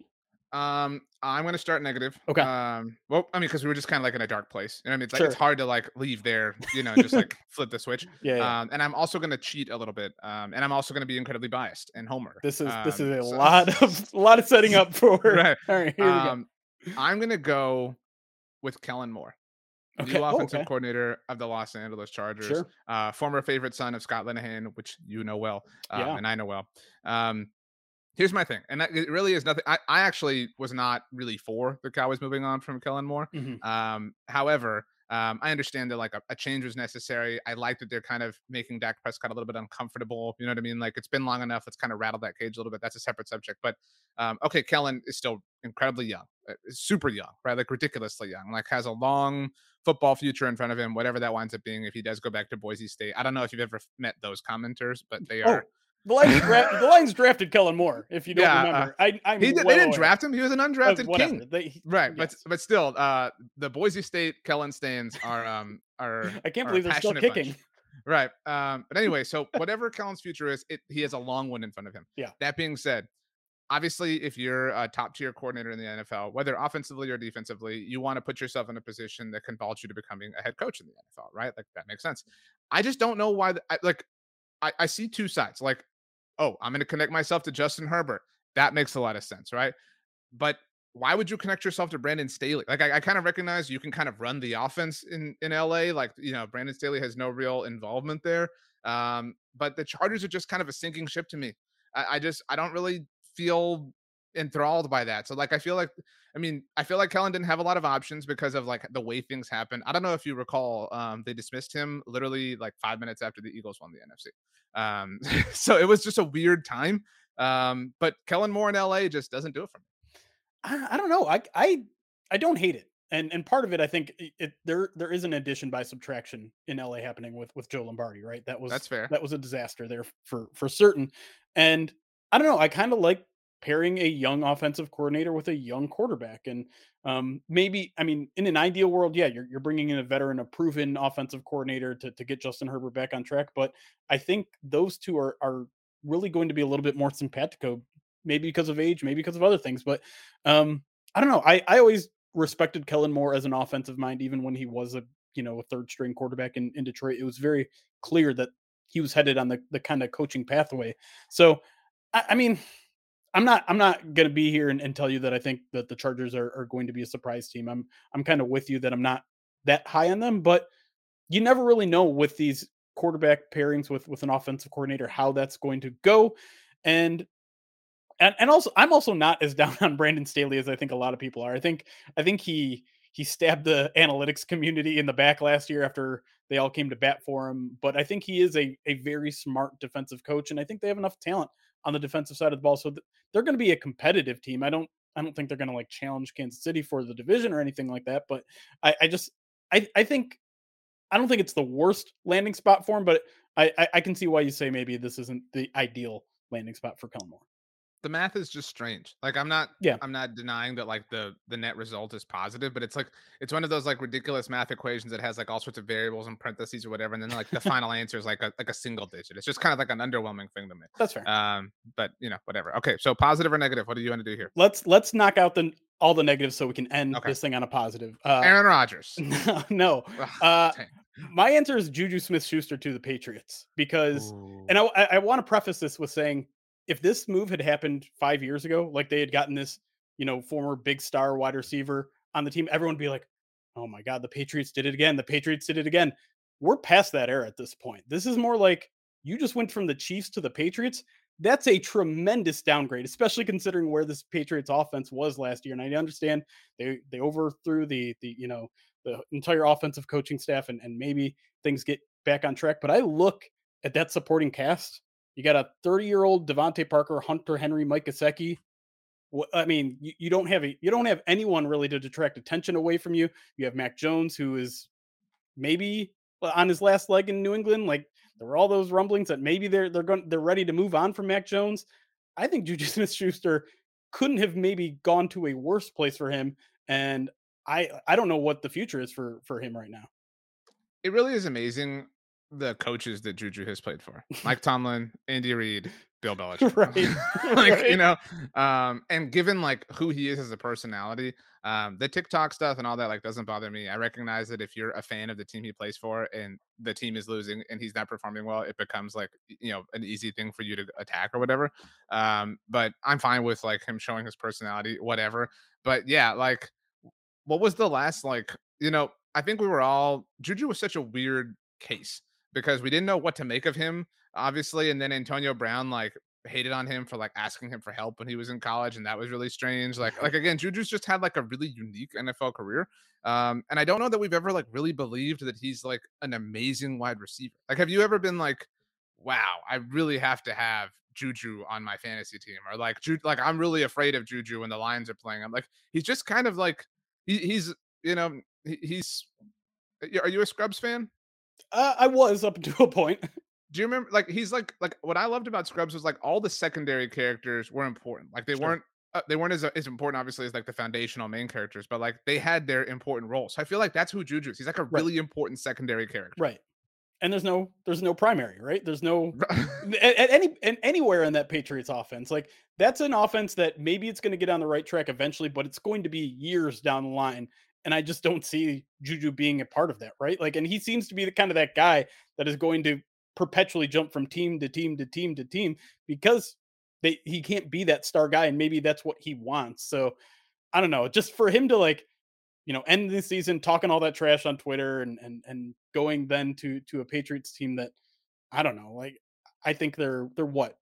S1: Um, I'm gonna start negative.
S2: Okay.
S1: Um, well, I mean, because we were just kind of like in a dark place. You know, I mean, it's like sure. it's hard to like leave there. You know, just like flip the switch.
S2: Yeah, yeah.
S1: Um, and I'm also gonna cheat a little bit. Um, and I'm also gonna be incredibly biased and Homer.
S2: This is
S1: um,
S2: this is a so... lot of a lot of setting up for.
S1: right.
S2: All right. Here
S1: um, we go. I'm gonna go with Kellen Moore. Okay. New oh, offensive oh, okay. coordinator of the Los Angeles Chargers,
S2: sure.
S1: uh, former favorite son of Scott Linehan, which you know well, um, yeah. and I know well. Um, Here's my thing, and it really is nothing. I, I actually was not really for the Cowboys moving on from Kellen Moore.
S2: Mm-hmm.
S1: Um, however, um, I understand that like a, a, change was necessary. I like that they're kind of making Dak Prescott a little bit uncomfortable. You know what I mean? Like it's been long enough. Let's kind of rattle that cage a little bit. That's a separate subject. But um, okay, Kellen is still incredibly young, uh, super young, right? Like ridiculously young. Like has a long football future in front of him. Whatever that winds up being, if he does go back to Boise State. I don't know if you've ever met those commenters, but they are.
S2: Oh the Lions, dra- the Lions drafted Kellen Moore. If you don't yeah, remember, uh, I, I'm
S1: he
S2: did,
S1: well they didn't draft him. He was an undrafted king,
S2: they,
S1: right? Yes. But but still, uh, the Boise State Kellen stands are um are.
S2: I can't believe they're still kicking.
S1: Bunch. Right. Um. But anyway, so whatever Kellen's future is, it he has a long one in front of him.
S2: Yeah.
S1: That being said, obviously, if you're a top tier coordinator in the NFL, whether offensively or defensively, you want to put yourself in a position that can vault you to becoming a head coach in the NFL, right? Like that makes sense. I just don't know why. The, I, like, I, I see two sides. Like, oh, I'm going to connect myself to Justin Herbert. That makes a lot of sense, right? But why would you connect yourself to Brandon Staley? Like, I, I, kind of recognize you can kind of run the offense in in LA. Like, you know, Brandon Staley has no real involvement there. Um, but the Chargers are just kind of a sinking ship to me. I, I just I don't really feel enthralled by that. So like I feel like I mean, I feel like Kellen didn't have a lot of options because of like the way things happen. I don't know if you recall, um, they dismissed him literally like five minutes after the Eagles won the NFC. Um, so it was just a weird time. Um, but Kellen Moore in LA just doesn't do it for me.
S2: I, I don't know. I I I don't hate it. And and part of it, I think it, it, there there is an addition by subtraction in LA happening with with Joe Lombardi, right? That was
S1: that's fair.
S2: That was a disaster there for for certain. And I don't know. I kind of like pairing a young offensive coordinator with a young quarterback. And um, maybe, I mean, in an ideal world, yeah, you're, you're bringing in a veteran, a proven offensive coordinator to, to get Justin Herbert back on track. But I think those two are, are really going to be a little bit more simpatico, maybe because of age, maybe because of other things. But um, I don't know. I, I always respected Kellen Moore as an offensive mind, even when he was a, you know, a third string quarterback in, in Detroit. It was very clear that he was headed on the, the kind of coaching pathway. So, I, I mean, I'm not I'm not gonna be here and, and, tell you that I think that the Chargers are, are going to be a surprise team. I'm I'm kind of with you that I'm not that high on them, but you never really know with these quarterback pairings with with an offensive coordinator how that's going to go. And and and also I'm also not as down on Brandon Staley as I think a lot of people are. I think I think he he stabbed the analytics community in the back last year after they all came to bat for him. But I think he is a a very smart defensive coach, and I think they have enough talent on the defensive side of the ball. So th- they're going to be a competitive team. I don't I don't think they're going to like challenge Kansas City for the division or anything like that. But I, I just I I think I don't think it's the worst landing spot for him, but I, I, I can see why you say maybe this isn't the ideal landing spot for Kellen Moore.
S1: The math is just strange. Like I'm not
S2: Yeah.
S1: I'm not denying that like the the net result is positive, but it's like it's one of those like ridiculous math equations that has like all sorts of variables and parentheses or whatever, and then like the final answer is like a like a single digit. It's just kind of like an underwhelming thing to me.
S2: That's right.
S1: Um, but you know, whatever. Okay, so positive or negative? What do you want to do here?
S2: let's let's knock out the all the negatives so we can end
S1: Okay.
S2: this thing on a positive. Uh,
S1: Aaron Rodgers.
S2: no, no.
S1: Ugh,
S2: Uh, my answer is Juju Smith Schuster to the Patriots because,
S1: Ooh.
S2: and I, I, I want to preface this with saying if this move had happened five years ago, like they had gotten this, you know, former big star wide receiver on the team, everyone would be like, oh my God, the Patriots did it again. The Patriots did it again. We're past that era at this point. This is more like you just went from the Chiefs to the Patriots. That's a tremendous downgrade, especially considering where this Patriots offense was last year. And I understand they they overthrew the the you know the entire offensive coaching staff and, and maybe things get back on track. But I look at that supporting cast. You got a 30 year old DeVante Parker, Hunter Henry, Mike Gesicki. I mean, you, you don't have a, you don't have anyone really to detract attention away from you. You have Mac Jones, who is maybe uh, on his last leg in New England. Like there were all those rumblings that maybe they're they're going they're ready to move on from Mac Jones. I think Juju Smith Schuster couldn't have maybe gone to a worse place for him. And I I don't know what the future is for for him right now.
S1: it really is amazing the coaches that Juju has played for. Mike Tomlin, Andy Reid, Bill Belichick.
S2: Right,
S1: like,
S2: right.
S1: you know, um, and given like who he is as a personality, um, the TikTok stuff and all that like doesn't bother me. I recognize that if you're a fan of the team he plays for and the team is losing and he's not performing well, it becomes like you know an easy thing for you to attack or whatever. Um, but I'm fine with like him showing his personality, whatever. But yeah, like what was the last like you know i think we were all juju was such a weird case because we didn't know what to make of him obviously and then antonio brown like hated on him for like asking him for help when he was in college and that was really strange like like again juju's just had like a really unique nfl career um and i don't know that we've ever like really believed that he's like an amazing wide receiver like have you ever been like wow i really have to have juju on my fantasy team or like Ju- like i'm really afraid of juju when the lions are playing i'm like he's just kind of like he, he's you know he, he's are you a scrubs fan
S2: Uh, I was up to a point.
S1: do you remember like he's like like what i loved about scrubs was like all the secondary characters were important like they
S2: Sure.
S1: weren't uh, they weren't as, as important obviously as like the foundational main characters but like they had their important roles so i feel like that's who juju is he's like a really important secondary character
S2: Right. And there's no there's no primary, right? There's no at, at any and anywhere in that Patriots offense. Like that's an offense that maybe it's going to get on the right track eventually, but it's going to be years down the line. And I just don't see Juju being a part of that, right? Like, and he seems to be the kind of that guy that is going to perpetually jump from team to team to team to team because they he can't be that star guy, and maybe that's what he wants. So I don't know. Just for him to like you know, end the season talking all that trash on Twitter and and and going then to to a Patriots team that I don't know, like I think they're they're what?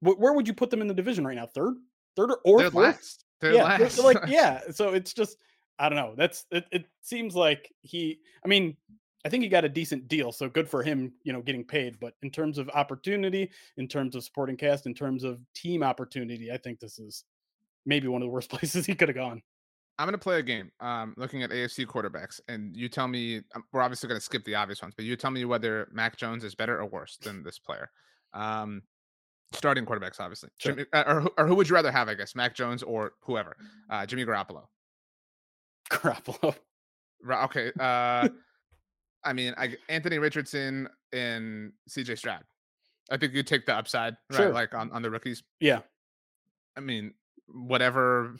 S2: Wh- Where would you put them in the division right now? Third, third or, or
S1: they're
S2: fourth?
S1: last they're
S2: yeah, they're-
S1: last
S2: they're like yeah. So it's just I don't know. That's it. It seems like he. I mean, I think he got a decent deal, so good for him. You know, getting paid. But in terms of opportunity, in terms of supporting cast, in terms of team opportunity, I think this is maybe one of the worst places he could have gone.
S1: I'm gonna play a game. Um, looking at AFC quarterbacks, and you tell me. um, We're obviously gonna skip the obvious ones, but you tell me whether Mac Jones is better or worse than this player. Um, starting quarterbacks, obviously.
S2: Sure.
S1: Jimmy, uh, or, who- or who would you rather have? I guess Mac Jones or whoever. Uh, Jimmy Garoppolo.
S2: Garoppolo.
S1: Right, okay. Uh, I mean, I, Anthony Richardson and CJ Stroud. I think you take the upside, right?
S2: Sure.
S1: Like on, on the rookies.
S2: Yeah.
S1: I mean, whatever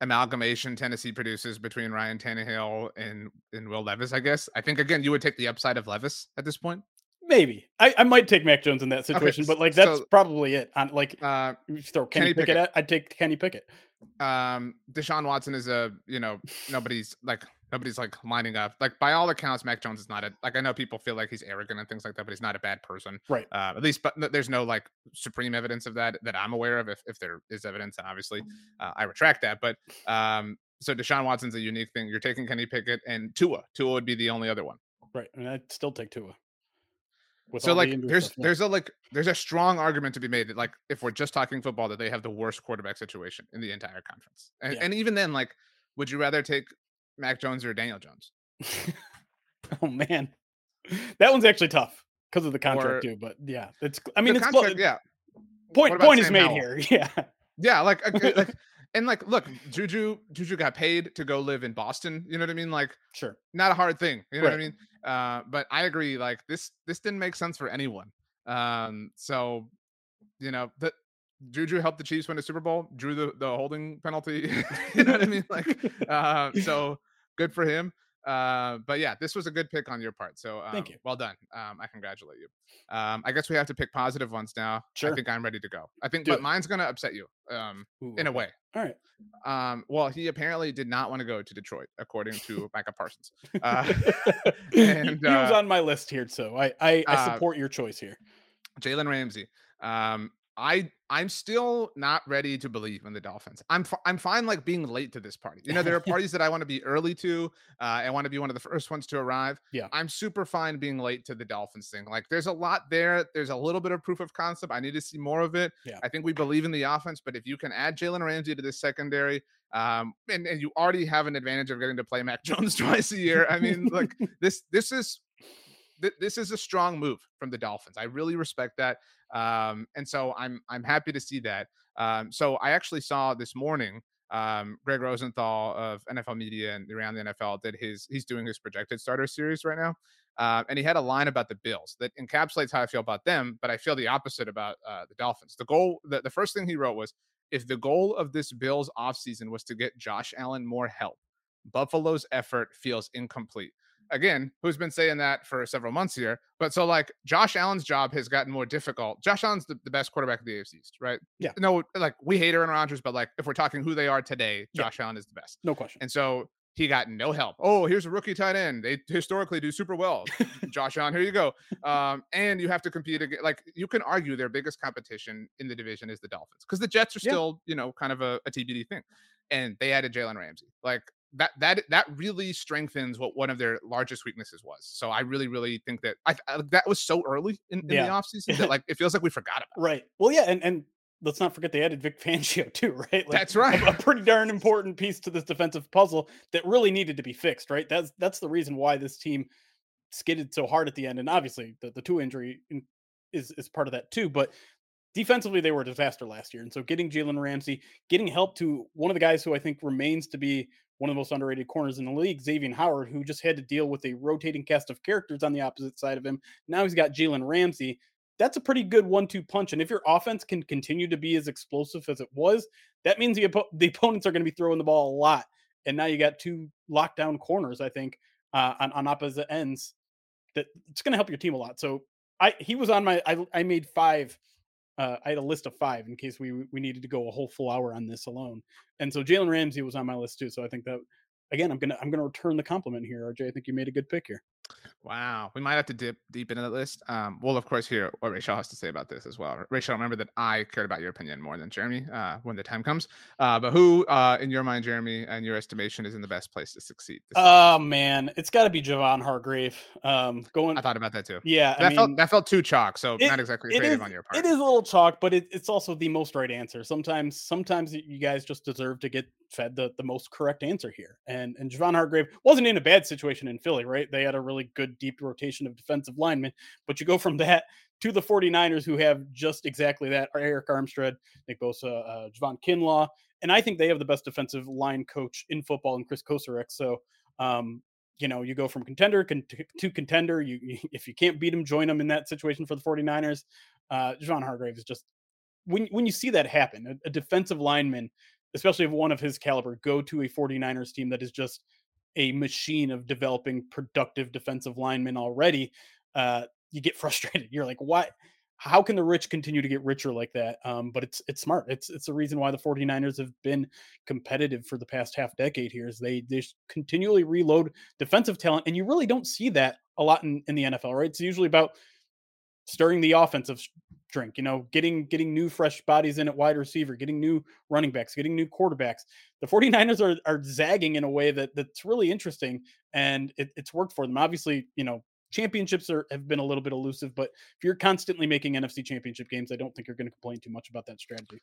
S1: amalgamation Tennessee produces between Ryan Tannehill and, and Will Levis, I guess. I think again you would take the upside of Levis at this point.
S2: Maybe I, I might take Mac Jones in that situation, but like that's
S1: so-
S2: probably it. On like
S1: Uh,
S2: throw Kenny,
S1: Kenny
S2: Pickett,
S1: Pickett.
S2: at, I'd take Kenny Pickett.
S1: Um, Deshaun Watson is a you know nobody's like nobody's like lining up. Like by all accounts, Mac Jones is not a like I know people feel like he's arrogant and things like that, but he's not a bad person.
S2: Right.
S1: Uh, at least, but there's no like supreme evidence of that that I'm aware of. If if there is evidence, then obviously uh, I retract that. But um, so Deshaun Watson's a unique thing. You're taking Kenny Pickett and Tua. Tua would be the only other one.
S2: Right, and I'd still take Tua.
S1: So
S2: all the
S1: like there's there's a like there's a strong argument to be made that like if we're just talking football that they have the worst quarterback situation in the entire conference and,
S2: Yeah.
S1: and even then like would you rather take Mac Jones or Daniel Jones
S2: oh man, that one's actually tough because of the contract
S1: Or-
S2: too. But yeah, it's I mean it's
S1: contract, yeah
S2: point point is made
S1: Howell?
S2: here. Yeah,
S1: Yeah, like like and like look, Juju Juju got paid to go live in Boston. You know what I mean? Like
S2: sure,
S1: not a hard thing. You know right. what I mean? Uh, but I agree. Like this this didn't make sense for anyone. Um, so you know that Juju helped the Chiefs win a Super Bowl, drew the, the holding penalty. you know what I mean? Like, uh, so good for him. Uh, but yeah, this was a good pick on your part. So um,
S2: thank you.
S1: Well done. Um, I congratulate you. Um, I guess we have to pick positive ones now.
S2: Sure.
S1: I think I'm ready to go. I think, Do but it. mine's gonna upset you. Um, Ooh, in a way.
S2: All right.
S1: Um, well, he apparently did not want to go to Detroit, according to Micah Parsons. Uh,
S2: and he was uh, on my list here, so I I, I uh, support your choice here.
S1: Jalen Ramsey. Um, I I'm still not ready to believe in the Dolphins. I'm f- I'm fine like being late to this party. You know, there are parties that I want to be early to. Uh, I want to be one of the first ones to arrive.
S2: Yeah,
S1: I'm super fine being late to the Dolphins thing. Like, there's a lot there. There's a little bit of proof of concept. I need to see more of it.
S2: Yeah,
S1: I think we believe in the offense, but if you can add Jalen Ramsey to this secondary, um, and, and you already have an advantage of getting to play Mac Jones twice a year. I mean, like this this is this is a strong move from the Dolphins. I really respect that. Um, and so I'm I'm happy to see that. Um, so I actually saw this morning um, Gregg Rosenthal of NFL Media and around the NFL did his he's doing his projected starter series right now. Uh, and he had a line about the Bills that encapsulates how I feel about them, but I feel the opposite about uh, the Dolphins. The goal, the, the first thing he wrote was if the goal of this Bills offseason was to get Josh Allen more help, Buffalo's effort feels incomplete again, who's been saying that for several months here. But so like Josh Allen's job has gotten more difficult. Josh Allen's the, the best quarterback of the AFC East, right?
S2: Yeah.
S1: No, like we hate Aaron Rodgers, but like if we're talking who they are today, Josh yeah. Allen is the best.
S2: No question.
S1: And so he got no help. Oh, here's a rookie tight end. They historically do super well. Josh Allen, here you go. Um, and you have to compete again. Like you can argue their biggest competition in the division is the Dolphins because the Jets are still, yeah. you know, kind of a, a TBD thing. And they added Jalen Ramsey. Like that that that really strengthens what one of their largest weaknesses was. So I really really think that I, I that was so early in, in yeah. the offseason that like it feels like we forgot about.
S2: Right. Well, yeah, and and let's not forget they added Vic Fangio too, right?
S1: Like, that's right.
S2: A, a, pretty darn important piece to this defensive puzzle that really needed to be fixed, right? That's that's the reason why this team skidded so hard at the end, and obviously the the Tua injury is is part of that too. But defensively, they were a disaster last year, and so getting Jalen Ramsey, getting help to one of the guys who I think remains to be one of the most underrated corners in the league, Xavier Howard, who just had to deal with a rotating cast of characters on the opposite side of him. Now he's got Jalen Ramsey. That's a pretty good one-two punch. And if your offense can continue to be as explosive as it was, that means the, op- the opponents are going to be throwing the ball a lot. And now you got two lockdown corners, I think, uh, on, on opposite ends. That it's going to help your team a lot. So I he was on my I, I made five uh, I had a list of five in case we we needed to go a whole full hour on this alone. And so Jalen Ramsey was on my list too. So I think that again, I'm gonna I'm gonna return the compliment here, RJ. I think you made a good pick here.
S1: Wow, we might have to dip deep into the list. Um, we'll of course hear what Rachel has to say about this as well. Rachel, remember that I cared about your opinion more than Jeremy uh, when the time comes. Uh, but who, uh, in your mind, Jeremy, and your estimation, is in the best place to succeed?
S2: Oh man, it's got to be Javon Hargrave. Um, going,
S1: I thought about that too.
S2: Yeah,
S1: that I mean, felt that felt too chalk. So it, not exactly creative
S2: is,
S1: on your part.
S2: It is a little chalk, but it, it's also the most right answer. Sometimes, sometimes you guys just deserve to get fed the, the most correct answer here. And and Javon Hargrave wasn't in a bad situation in Philly, right? They had a really good deep rotation of defensive linemen, but you go from that to the 49ers who have just exactly that Arik Armstead, Nick Bosa, uh, Javon Kinlaw, and I think they have the best defensive line coach in football in Kris Kocurek. So um, you know, you go from contender to contender. You, if you can't beat them, join them in that situation for the 49ers. Uh, Javon Hargrave is just when when you see that happen, a, a defensive lineman especially of one of his caliber, go to a 49ers team that is just a machine of developing productive defensive linemen already, uh, you get frustrated. You're like, what? How can the rich continue to get richer like that? Um, but it's it's smart. It's it's the reason why the 49ers have been competitive for the past half decade here is they they continually reload defensive talent, and you really don't see that a lot in, in the NFL, right? It's usually about stirring the offensive drink, you know, getting getting new fresh bodies in at wide receiver, getting new running backs, getting new quarterbacks. The 49ers are are zagging in a way that that's really interesting and it, it's worked for them. Obviously, you know, championships are have been a little bit elusive, but if you're constantly making NFC championship games, I don't think you're going to complain too much about that strategy.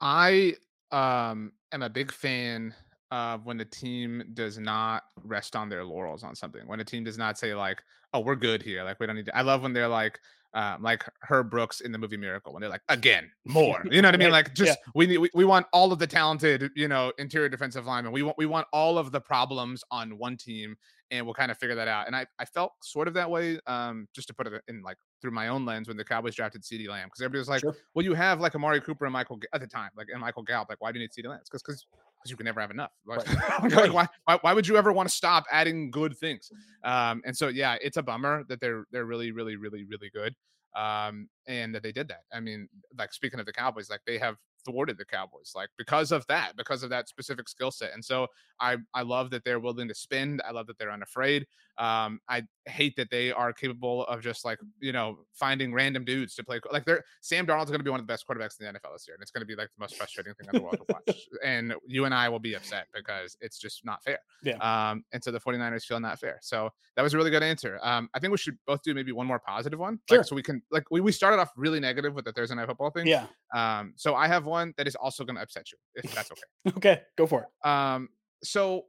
S1: I um am a big fan of when the team does not rest on their laurels on something. When a team does not say like, "Oh, we're good here," like we don't need to. I love when they're like, um, like Herb Brooks in the movie Miracle when they're like again more. You know what I mean? Like just
S2: Yeah.
S1: we need we, we want all of the talented you know interior defensive linemen. We want we want all of the problems on one team, and we'll kind of figure that out. And I I felt sort of that way. Um, just to put it in like through my own lens when the Cowboys drafted CeeDee Lamb because everybody was like,
S2: Sure.
S1: well, you have like Amari Cooper and Michael at the time, like and Michael Gallup. Like, why do you need CeeDee Lamb? Because because because you can never have enough. Like, like, why, why why would you ever want to stop adding good things? Um, and so yeah, it's a bummer that they're they're really really really really good. Um, and that they did that. I mean, like speaking of the Cowboys, like they have thwarted the Cowboys, like because of that, because of that specific skill set. And so I I love that they're willing to spend. I love that they're unafraid. Um, I hate that they are capable of just like you know finding random dudes to play. Like they're Sam Darnold's going to be one of the best quarterbacks in the NFL this year, and it's going to be like the most frustrating thing in the world to watch. And you and I will be upset because it's just not fair.
S2: Yeah.
S1: Um, and so the 49ers feel not fair. So that was a really good answer. Um, I think we should both do maybe one more positive one. like,
S2: Sure.
S1: so we can like we, we started off really negative with the Thursday night football thing.
S2: Yeah.
S1: Um, so I have one that is also going to upset you, if that's okay.
S2: Okay. Go for it.
S1: Um, so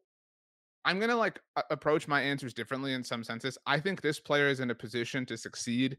S1: I'm gonna like approach my answers differently in some senses. I think this player is in a position to succeed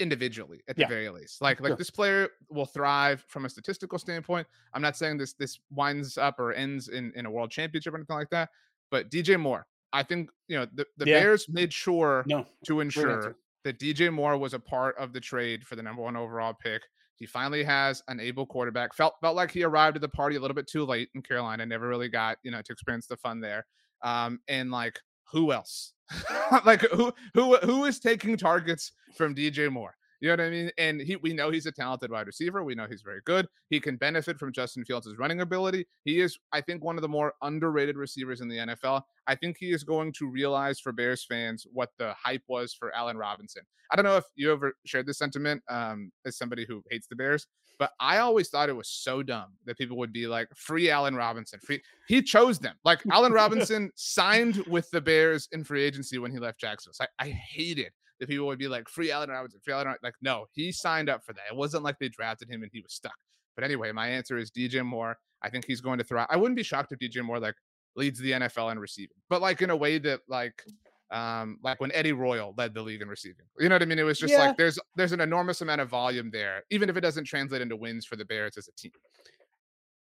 S1: individually at the
S2: Yeah.
S1: very least. Like like
S2: Sure.
S1: this player will thrive from a statistical standpoint. I'm not saying this this winds up or ends in in a world championship or anything like that. But DJ Moore, I think you know the, the
S2: Yeah.
S1: Bears made sure
S2: No.
S1: to ensure that DJ Moore was a part of the trade for the number one overall pick. He finally has an able quarterback. Felt felt like he arrived at the party a little bit too late in Carolina. Never really got you know to experience the fun there. Um, and like who else? like who who who is taking targets from DJ Moore? You know what I mean? And he we know he's a talented wide receiver. We know he's very good. He can benefit from Justin Fields' running ability. He is, I think, one of the more underrated receivers in the NFL. I think he is going to realize for Bears fans what the hype was for Allen Robinson. I don't know if you ever shared this sentiment um, as somebody who hates the Bears, but I always thought it was so dumb that people would be like, free Allen Robinson. Free. He chose them. Like Allen Robinson signed with the Bears in free agency when he left Jacksonville. So I, I hated that people would be like, free Allen Robinson, free Allen. Rob-" Like, no, he signed up for that. It wasn't like they drafted him and he was stuck. But anyway, my answer is DJ Moore. I think he's going to thrive. I wouldn't be shocked if DJ Moore like leads the NFL in receiving, but like in a way that like um like when Eddie Royal led the league in receiving. You know what I mean? It was just
S2: Yeah.
S1: like there's there's an enormous amount of volume there, even if it doesn't translate into wins for the Bears as a team.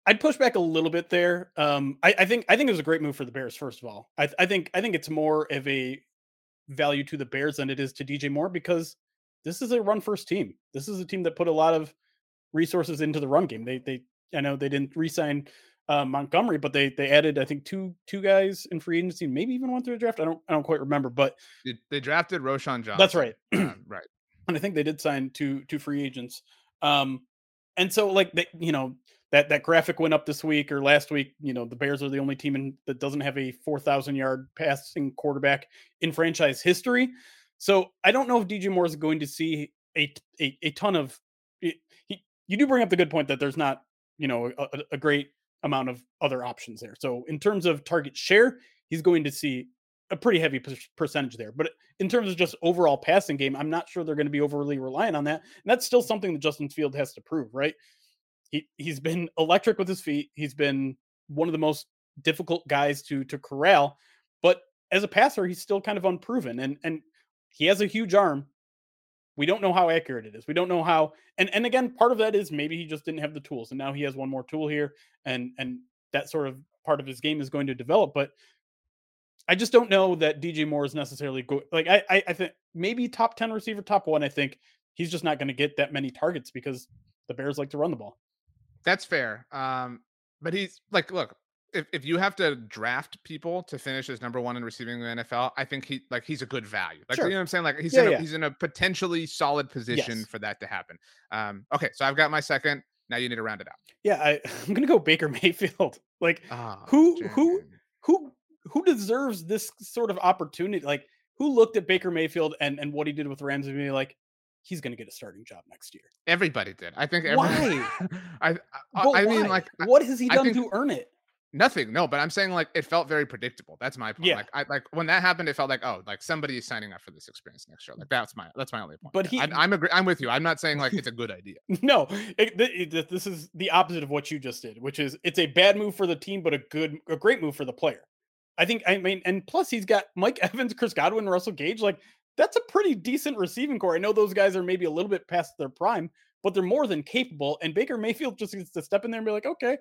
S2: I'd push back a little bit there. Um, I, I think I think it was a great move for the Bears. First of all, I, I think I think it's more of a value to the Bears than it is to DJ Moore because this is a run first team. This is a team that put a lot of resources into the run game. They they I know they didn't re-sign uh, Montgomery, but they they added I think two two guys in free agency, maybe even one through the draft. I don't I don't quite remember, but
S1: They, they drafted Roschon Johnson.
S2: that's right.
S1: um, right.
S2: and I think they did sign two two free agents. Um, and so like they, you know that that graphic went up this week or last week. You know the Bears are the only team in, that doesn't have a four thousand yard passing quarterback in franchise history. So I don't know if DJ Moore is going to see a a, a ton of. He, he, you do bring up the good point that there's not you know a, a- a great amount of other options there. So in terms of target share, he's going to see a pretty heavy percentage there. But in terms of just overall passing game, I'm not sure they're going to be overly reliant on that. And that's still something that Justin Field has to prove, right? He he's been electric with his feet. He's been one of the most difficult guys to to corral, but as a passer, he's still kind of unproven. And and he has a huge arm. We don't know how accurate it is. We don't know how and and again, part of that is maybe he just didn't have the tools and now he has one more tool here and and that sort of part of his game is going to develop, but I just don't know that DJ Moore is necessarily go like I, I I think maybe top 10 receiver, top one. I think he's just not going to get that many targets because the Bears like to run the ball.
S1: That's fair. Um, but he's like, look, if, if you have to draft people to finish as number one in receiving the NFL, I think he like he's a good value. Like
S2: Sure.
S1: you know what I'm saying? Like he's
S2: Yeah,
S1: in a,
S2: yeah.
S1: he's in a potentially solid position
S2: Yes.
S1: for that to happen. Um, okay, so I've got my second. Now you need to round it out.
S2: Yeah, I, I'm going to go Baker Mayfield. Like
S1: Ah,
S2: Who- who- who who deserves this sort of opportunity? Like who looked at Baker Mayfield and and what he did with Rams and be like, he's going to get a starting job next year.
S1: Everybody did. I think.
S2: Why?
S1: Everybody, I I,
S2: But
S1: I mean, like
S2: what has he done
S1: think-
S2: to earn it?
S1: nothing. No, but I'm saying like it felt very predictable. That's my point.
S2: Yeah.
S1: Like I like when that happened, it felt like oh, like somebody is signing up for this experience next year. Like that's my that's my only point.
S2: But he-
S1: I, I'm agree. I'm with you. I'm not saying like it's a good idea.
S2: No, it, it- this is the opposite of what you just did, which is it's a bad move for the team, but a good, a great move for the player. I think. I mean, and plus he's got Mike Evans, Chris Godwin, Russell Gage. Like that's a pretty decent receiving core. I know those guys are maybe a little bit past their prime, but they're more than capable. And Baker Mayfield just gets to step in there and be like, okay,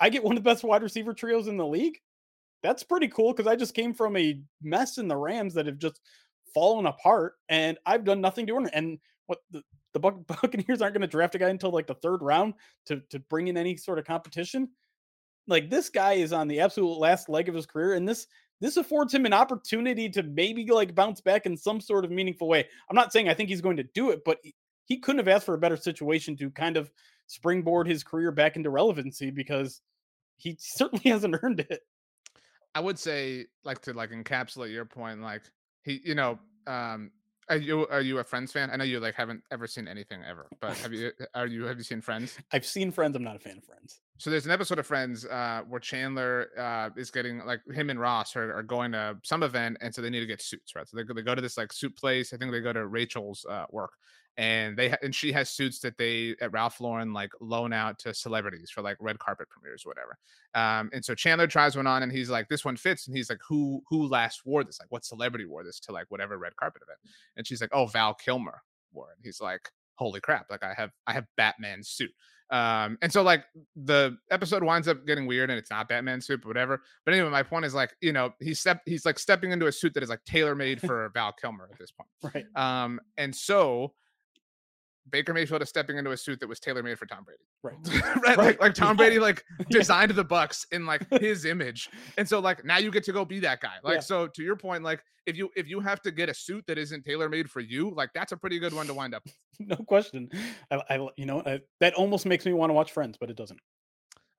S2: I get one of the best wide receiver trios in the league. That's pretty cool because I just came from a mess in the Rams that have just fallen apart, and I've done nothing to earn it. And what the, the Buccaneers aren't going to draft a guy until like the third round to to bring in any sort of competition. Like this guy is on the absolute last leg of his career, and this this affords him an opportunity to maybe like bounce back in some sort of meaningful way. I'm not saying I think he's going to do it, but he couldn't have asked for a better situation to kind of springboard his career back into relevancy because he certainly hasn't earned it.
S1: I would say, like to like encapsulate your point, like he, you know, um, are you are you a Friends fan? I know you like haven't ever seen anything ever, but have you are you have you seen Friends?
S2: I've seen Friends. I'm not a fan of Friends.
S1: So there's an episode of Friends uh, where Chandler uh, is getting like him and Ross are, are, going to some event, and so they need to get suits, right? So they, they go to this like suit place. I think they go to Rachel's uh, work, and they ha- and she has suits that they at Ralph Lauren like loan out to celebrities for like red carpet premieres or whatever. Um, and so Chandler tries one on, and he's like, "This one fits," and he's like, "Who who last wore this? Like, what celebrity wore this to like whatever red carpet event?" And she's like, "Oh, Val Kilmer wore it." He's like, "Holy crap! Like, I have I have Batman's suit." Um, and so like the episode winds up getting weird and it's not Batman suit, but whatever. But anyway, my point is like, you know, he's step he's like stepping into a suit that is like tailor made for Val Kilmer at this point.
S2: Right.
S1: Um, and so Baker Mayfield is stepping into a suit that was tailor made for Tom Brady.
S2: Right.
S1: right. right. Like, like Tom Brady like designed the Bucs in like his image. And so like now you get to go be that guy. Like yeah. so to your point, like if you if you have to get a suit that isn't tailor made for you, like that's a pretty good one to wind up.
S2: no question. I, I you know I, that almost makes me want to watch Friends, but it doesn't.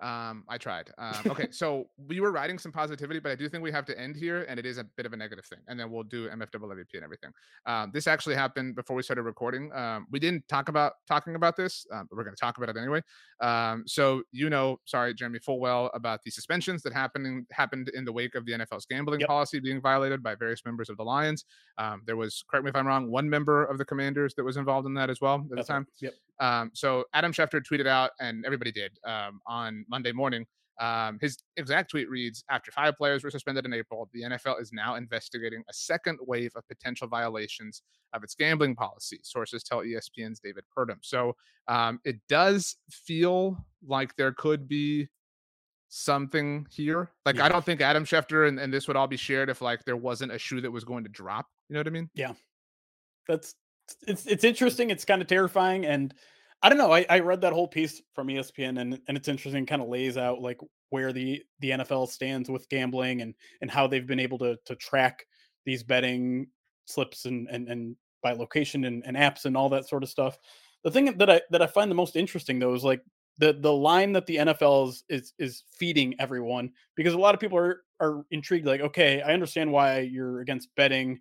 S1: Um, I tried. Um, okay, so we were writing some positivity, but I do think we have to end here, and it is a bit of a negative thing, and then we'll do MFWP and everything. Um, this actually happened before we started recording. Um, we didn't talk about talking about this, um, but we're going to talk about it anyway. Um, so you know, sorry, Jeremy, full well about the suspensions that happened happened in the wake of the NFL's gambling yep. policy being violated by various members of the Lions. Um, there was, correct me if I'm wrong, one member of the Commanders that was involved in that as well at That's the time.
S2: Right. Yep.
S1: Um, so Adam Schefter tweeted out, and everybody did um, on Monday morning. Um, his exact tweet reads After five players were suspended in April, the NFL is now investigating a second wave of potential violations of its gambling policy, sources tell ESPN's David Purdum. So um, it does feel like there could be something here. Like, yeah. I don't think Adam Schefter and, and this would all be shared if, like, there wasn't a shoe that was going to drop. You know what I mean?
S2: Yeah. That's it's it's interesting. It's kind of terrifying, and I don't know. I, I read that whole piece from ESPN, and and it's interesting. Kind of lays out like where the the NFL stands with gambling and and how they've been able to to track these betting slips and and and by location and, and apps and all that sort of stuff. The thing that I that I find the most interesting though is like the the line that the NFL is is is feeding everyone because a lot of people are are intrigued. Like, okay, I understand why you're against betting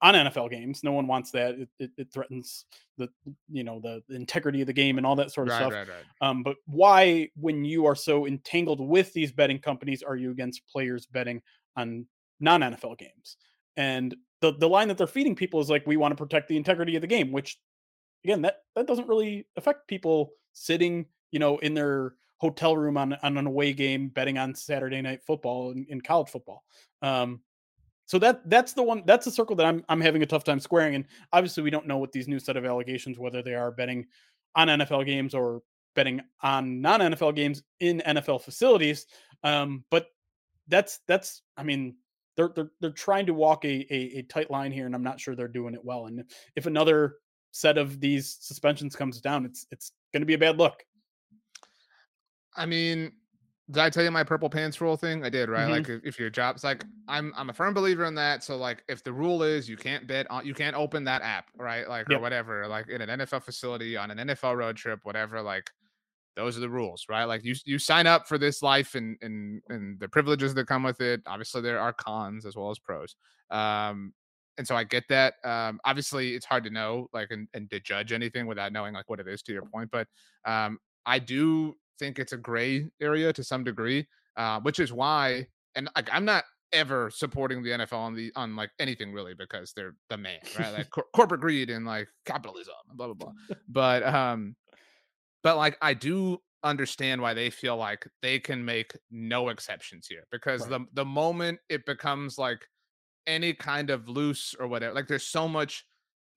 S2: on NFL games. No one wants that. It, it, it, threatens the you know the integrity of the game and all that sort of
S1: right,
S2: stuff.
S1: Right, right.
S2: Um, but why, when you are so entangled with these betting companies, are you against players betting on non NFL games? And the the line that they're feeding people is like, we want to protect the integrity of the game, which again, that that doesn't really affect people sitting, you know, in their hotel room on on an away game betting on Saturday night football in, in college football. Um, so that that's the one that's the circle that I'm I'm having a tough time squaring. And obviously we don't know what these new set of allegations, whether they are betting on NFL games or betting on non-NFL games in NFL facilities. Um, but that's that's I mean they're they're they're trying to walk a, a, a tight line here, and I'm not sure they're doing it well. And if another set of these suspensions comes down, it's it's going to be a bad look.
S1: I mean, did I tell you my purple pants rule thing? I did, right? Mm-hmm. Like if, if your job's like I'm I'm a firm believer in that. So like if the rule is you can't bet on you can't open that app, right? Like yep. or whatever, like in an NFL facility, on an NFL road trip, whatever, like those are the rules, right? Like you you sign up for this life and and and the privileges that come with it. Obviously there are cons as well as pros. Um and so I get that. Um, obviously, it's hard to know, like, and, and to judge anything without knowing, like, what it is. To your point, but um, I do think it's a gray area to some degree, uh, which is why, and like, I'm not ever supporting the NFL on the on like anything really because they're the man, right? Like cor- corporate greed and like capitalism blah blah blah. but um, but like I do understand why they feel like they can make no exceptions here because right. the the moment it becomes like any kind of loose or whatever. Like there's so much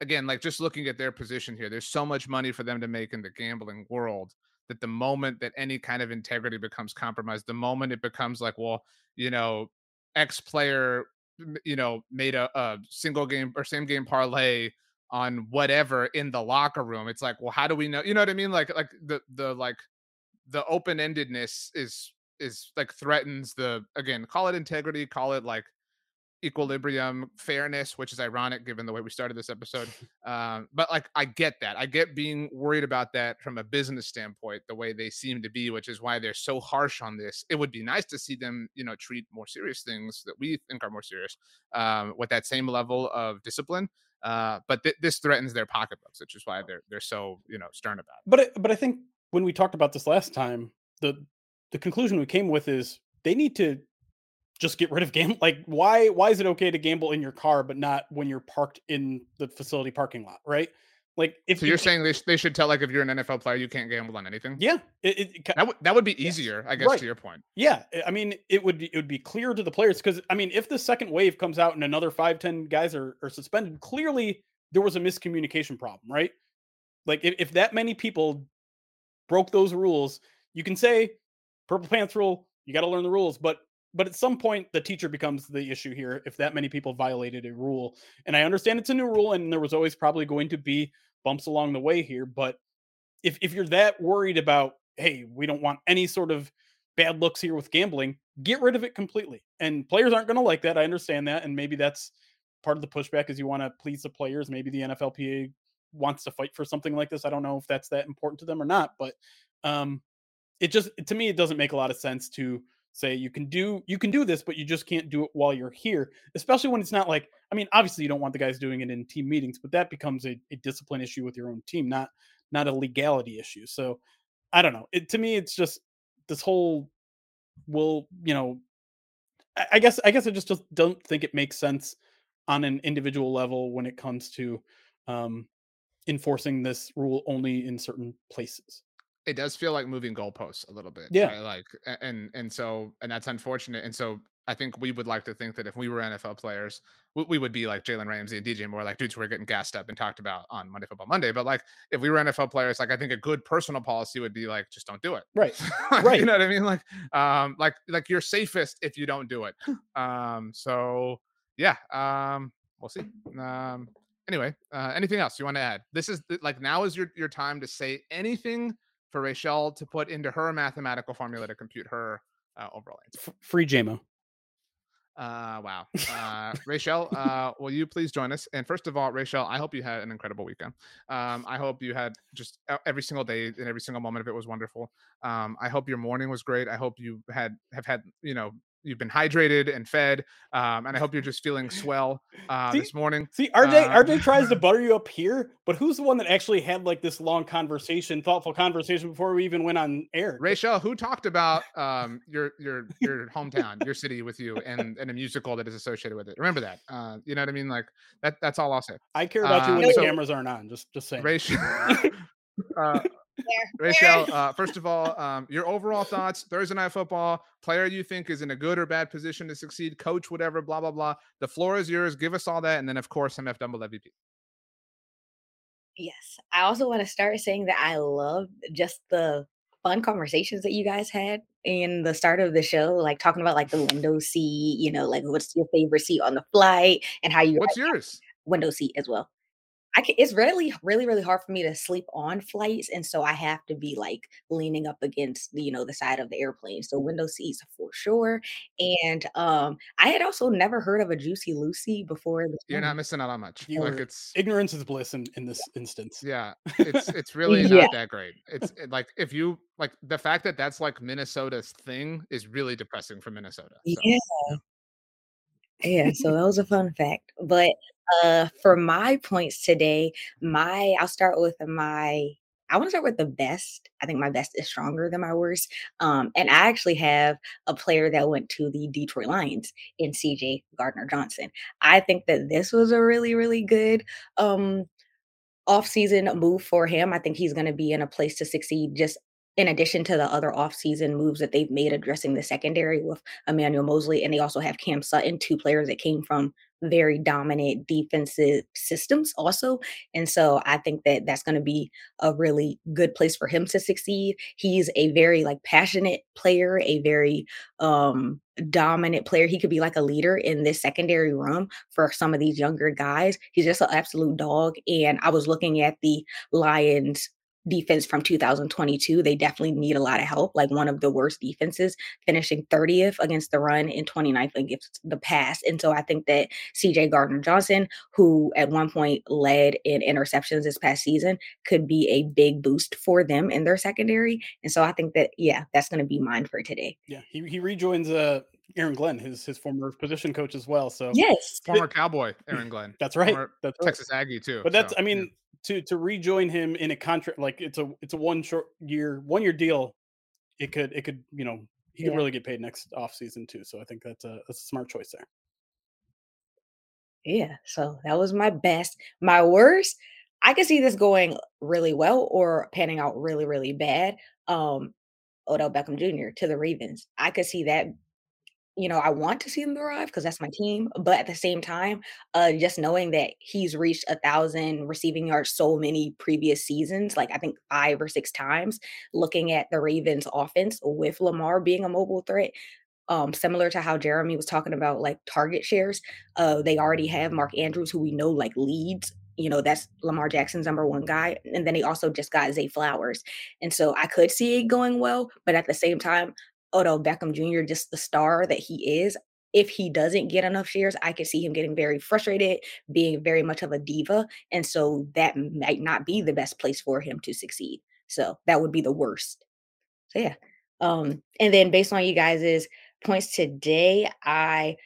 S1: again, like just looking at their position here, there's so much money for them to make in the gambling world that the moment that any kind of integrity becomes compromised, the moment it becomes like, well, you know, X player, you know, made a, a single game or same game parlay on whatever in the locker room. It's like, well, how do we know? You know what I mean? Like, like the the like the open endedness is is like threatens the again, call it integrity, call it like equilibrium, fairness, which is ironic given the way we started this episode. Um, but like, I get that. I get being worried about that from a business standpoint, the way they seem to be, which is why they're so harsh on this. It would be nice to see them, you know, treat more serious things that we think are more serious um, with that same level of discipline. Uh, but th- this threatens their pocketbooks, which is why they're they're so you know stern about it.
S2: But but I think when we talked about this last time, the the conclusion we came with is they need to just get rid of game like why why is it okay to gamble in your car but not when you're parked in the facility parking lot right? Like if
S1: so you're saying they, sh- they should tell like if you're an nfl player you can't gamble on anything?
S2: Yeah
S1: it, it, that, w- that would be easier i guess right. to your point.
S2: Yeah i mean it would it would be clear to the players because i mean if the second wave comes out and another five ten guys are, are suspended clearly there was a miscommunication problem right? Like if, if that many people broke those rules you can say purple pants rule you got to learn the rules but but at some point the teacher becomes the issue here if that many people violated a rule. And i understand it's a new rule and there was always probably going to be bumps along the way here but if if you're that worried about hey we don't want any sort of bad looks here with gambling get rid of it completely. And players aren't going to like that i understand that and maybe that's part of the pushback is you want to please the players. Maybe the nflpa wants to fight for something like this. I don't know if that's that important to them or not but um it just to me it doesn't make a lot of sense to say you can do you can do this but you just can't do it while you're here especially when it's not like i mean obviously you don't want the guys doing it in team meetings but that becomes a, a discipline issue with your own team not not a legality issue. So i don't know it to me it's just this whole will you know I, I guess i guess i just, just don't think it makes sense on an individual level when it comes to um enforcing this rule only in certain places
S1: it does feel like moving goalposts a little bit.
S2: Yeah.
S1: Right? Like and and so and that's unfortunate. And so I think we would like to think that if we were NFL players, we, we would be like Jalen Ramsey and DJ Moore, like dudes who are getting gassed up and talked about on Monday Football Monday. But like if we were NFL players, like I think a good personal policy would be like just don't do it.
S2: Right. right.
S1: You know what I mean? Like um like like you're safest if you don't do it. um so yeah, um we'll see. Um anyway, uh anything else you want to add? This is like now is your your time to say anything for Rachel to put into her mathematical formula to compute her uh, overall answer.
S2: Free JMO.
S1: Uh, wow. Uh, Rachel, uh, will you please join us? And first of all, Rachel, I hope you had an incredible weekend. Um, I hope you had just every single day and every single moment of it was wonderful. Um, I hope your morning was great. I hope you had have had you know you've been hydrated and fed, um, and I hope you're just feeling swell uh,
S2: see,
S1: this morning.
S2: See, RJ, uh, RJ tries to butter you up here, but who's the one that actually had like this long conversation, thoughtful conversation before we even went on air?
S1: Rachel, who talked about um, your your your hometown, your city with you, and and a musical that is associated with it? Remember that. Uh, you know what I mean? Like that. That's all I'll say.
S2: I care about you when the cameras aren't on. Just just saying.
S1: Rachel. Uh, Rachel, uh, first of all, um, your overall thoughts Thursday night football, player you think is in a good or bad position to succeed, coach, whatever, blah, blah, blah. The floor is yours. Give us all that. And then, of course, MF Dumble MVP.
S4: Yes. I also want to start saying that I love just the fun conversations that you guys had in the start of the show, like talking about like the window seat, you know, like what's your favorite seat on the flight and how you
S1: What's yours?
S4: Window seat as well. I can, it's really, really, really hard for me to sleep on flights, and so I have to be like leaning up against the, you know, the side of the airplane. So window seats for sure. And um, I had also never heard of a Juicy Lucy before.
S1: You're not missing out on much.
S2: You like it's ignorance is bliss in, in this instance.
S1: Yeah, it's it's really yeah. not that great. It's like if you like the fact that that's like Minnesota's thing is really depressing for Minnesota.
S4: So. Yeah. Yeah, so that was a fun fact. But uh for my points today, my I'll start with my I want to start with the best. I think my best is stronger than my worst. Um, and I actually have a player that went to the Detroit Lions in CJ Gardner Johnson. I think that this was a really, really good um off-season move for him. I think he's going to be in a place to succeed just in addition to the other offseason moves that they've made addressing the secondary with Emmanuel Moseley, and they also have Cam Sutton, two players that came from very dominant defensive systems also. And so I think that that's going to be a really good place for him to succeed. He's a very like passionate player, a very um dominant player. He could be like a leader in this secondary room for some of these younger guys. He's just an absolute dog. And I was looking at the Lions defense from 2022. They definitely need a lot of help. Like one of the worst defenses, finishing 30th against the run and 29th against the pass. And so I think that CJ Gardner Johnson, who at one point led in interceptions this past season, could be a big boost for them in their secondary. And so I think that, yeah, that's going to be mine for today.
S2: Yeah. He, he rejoins uh, Aaron Glenn, his his former position coach as well. So
S4: yes,
S1: former Cowboy Aaron Glenn.
S2: That's right. Former that's right.
S1: Texas Aggie too.
S2: But that's so, I mean, yeah to to rejoin him in a contract like it's a it's a one short year one year deal it could it could you know he yeah. could really get paid next off season too so i think that's a that's a smart choice there
S4: yeah so that was my best my worst i could see this going really well or panning out really really bad um odell beckham jr to the ravens i could see that you know, I want to see him thrive because that's my team. But at the same time, uh, just knowing that he's reached a thousand receiving yards so many previous seasons, like I think five or six times, looking at the Ravens offense with Lamar being a mobile threat, um, similar to how Jeremy was talking about like target shares. Uh, they already have Mark Andrews, who we know like leads. You know, that's Lamar Jackson's number one guy. And then they also just got Zay Flowers. And so I could see it going well, but at the same time, Odell Beckham Jr., just the star that he is, if he doesn't get enough shares, I could see him getting very frustrated, being very much of a diva. And so that might not be the best place for him to succeed. So that would be the worst. So yeah. Um, and then based on you guys' points today, I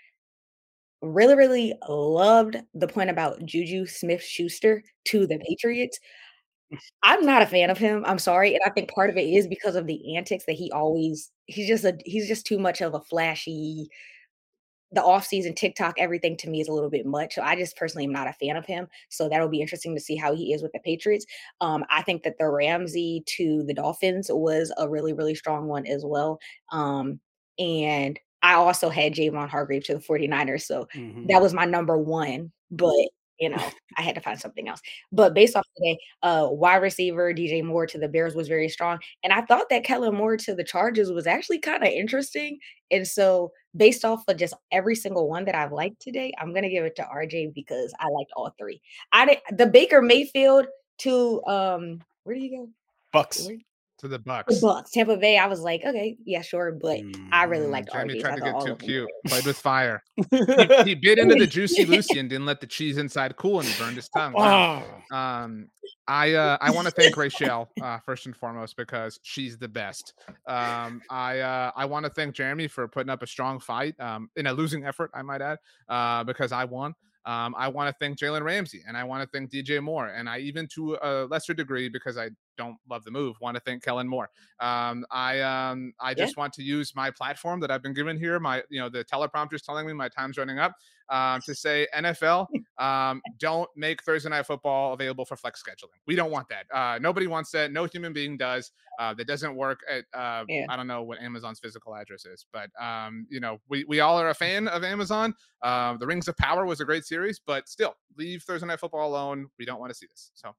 S4: really, really loved the point about Juju Smith Schuster to the Patriots. I'm not a fan of him. I'm sorry, and I think part of it is because of the antics that he always he's just a he's just too much of a flashy the off-season TikTok everything to me is a little bit much. So I just personally am not a fan of him. So that'll be interesting to see how he is with the Patriots. Um, I think that the Ramsey to the Dolphins was a really, really strong one as well. Um, and I also had Javon Hargrave to the 49ers. So mm-hmm. that was my number one. But you know, I had to find something else. But based off today, uh, wide receiver DJ Moore to the Bears was very strong, and I thought that Kellen Moore to the Chargers was actually kind of interesting. And so, based off of just every single one that I've liked today, I'm gonna give it to RJ because I liked all three. I did the Baker Mayfield to um, where do you go?
S2: Bucs.
S4: Where,
S1: to the Bucs.
S4: The Bucs, Tampa Bay. I was like, okay, yeah, sure, but mm, I really mm, liked
S1: Jeremy
S4: RJ.
S1: tried to get too cute. Played with fire. he, he, bit into the juicy Lucy and didn't let the cheese inside cool, and he burned his tongue. Wow. Um, I uh, I want to thank Rachel uh, first and foremost because she's the best. Um, I uh, I want to thank Jeremy for putting up a strong fight um, in a losing effort, I might add, uh, because I won. Um, I want to thank Jalen Ramsey and I want to thank DJ Moore. And I even to a lesser degree, because I don't love the move, want to thank Kellen Moore. Um, I um, I just yeah. want to use my platform that I've been given here. My you know the teleprompter is telling me my time's running up um, to say NFL um, don't make Thursday night football available for flex scheduling. We don't want that. Uh, nobody wants that. No human being does. Uh, that doesn't work at uh, yeah. I don't know what Amazon's physical address is, but um, you know we we all are a fan of Amazon. Uh, the Rings of Power was a great series, but still leave Thursday night football alone. We don't want to see this. So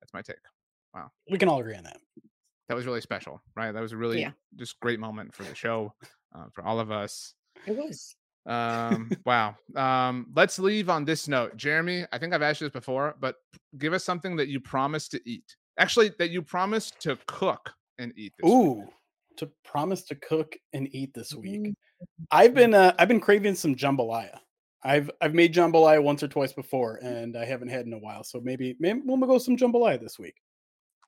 S1: that's my take. Wow.
S2: We can all agree on that.
S1: That was really special, right? That was a really yeah. just great moment for the show, uh, for all of us.
S4: It was.
S1: Um, wow. Um, let's leave on this note. Jeremy, I think I've asked you this before, but give us something that you promised to eat. Actually, that you promised to cook and eat.
S2: this Ooh, week. to promise to cook and eat this week. Mm-hmm. I've been uh, I've been craving some jambalaya. I've I've made jambalaya once or twice before, and I haven't had in a while. So maybe maybe we'll go some jambalaya this week.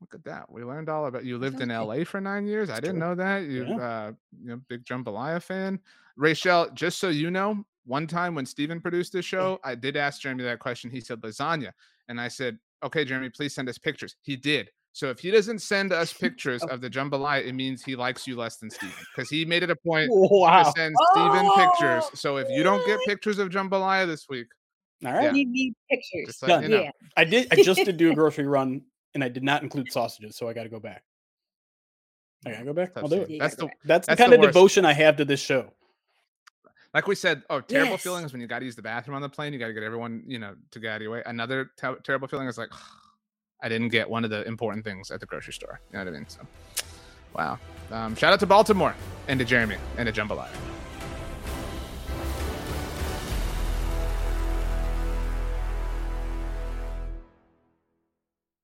S1: Look at that. We learned all about you lived in LA for nine years. I didn't know that. You yeah. uh you know, big jambalaya fan. Rachel, just so you know, one time when Steven produced this show, I did ask Jeremy that question. He said lasagna. And I said, okay, Jeremy, please send us pictures. He did. So if he doesn't send us pictures of the jambalaya, it means he likes you less than Steven because he made it a point wow. to send Steven oh! pictures. So if you don't get pictures of jambalaya this week,
S4: all right, yeah. you need pictures.
S2: You know. Yeah, I did. I just did do a grocery run and I did not include sausages, so I got to go back. I gotta go back. I'll do it.
S4: You
S1: the
S2: That's the
S1: That's the
S2: kind of
S1: worst.
S2: devotion I have to this show.
S1: like we said. Oh, terrible
S4: Yes.
S1: feeling is when you got to use the bathroom on the plane. You got to get everyone, you know, to get out of your way. Another te- terrible feeling is like I didn't get one of the important things at the grocery store. You know what I mean? So, wow. Um, shout out to Baltimore and to Jeremy and to Jambalaya.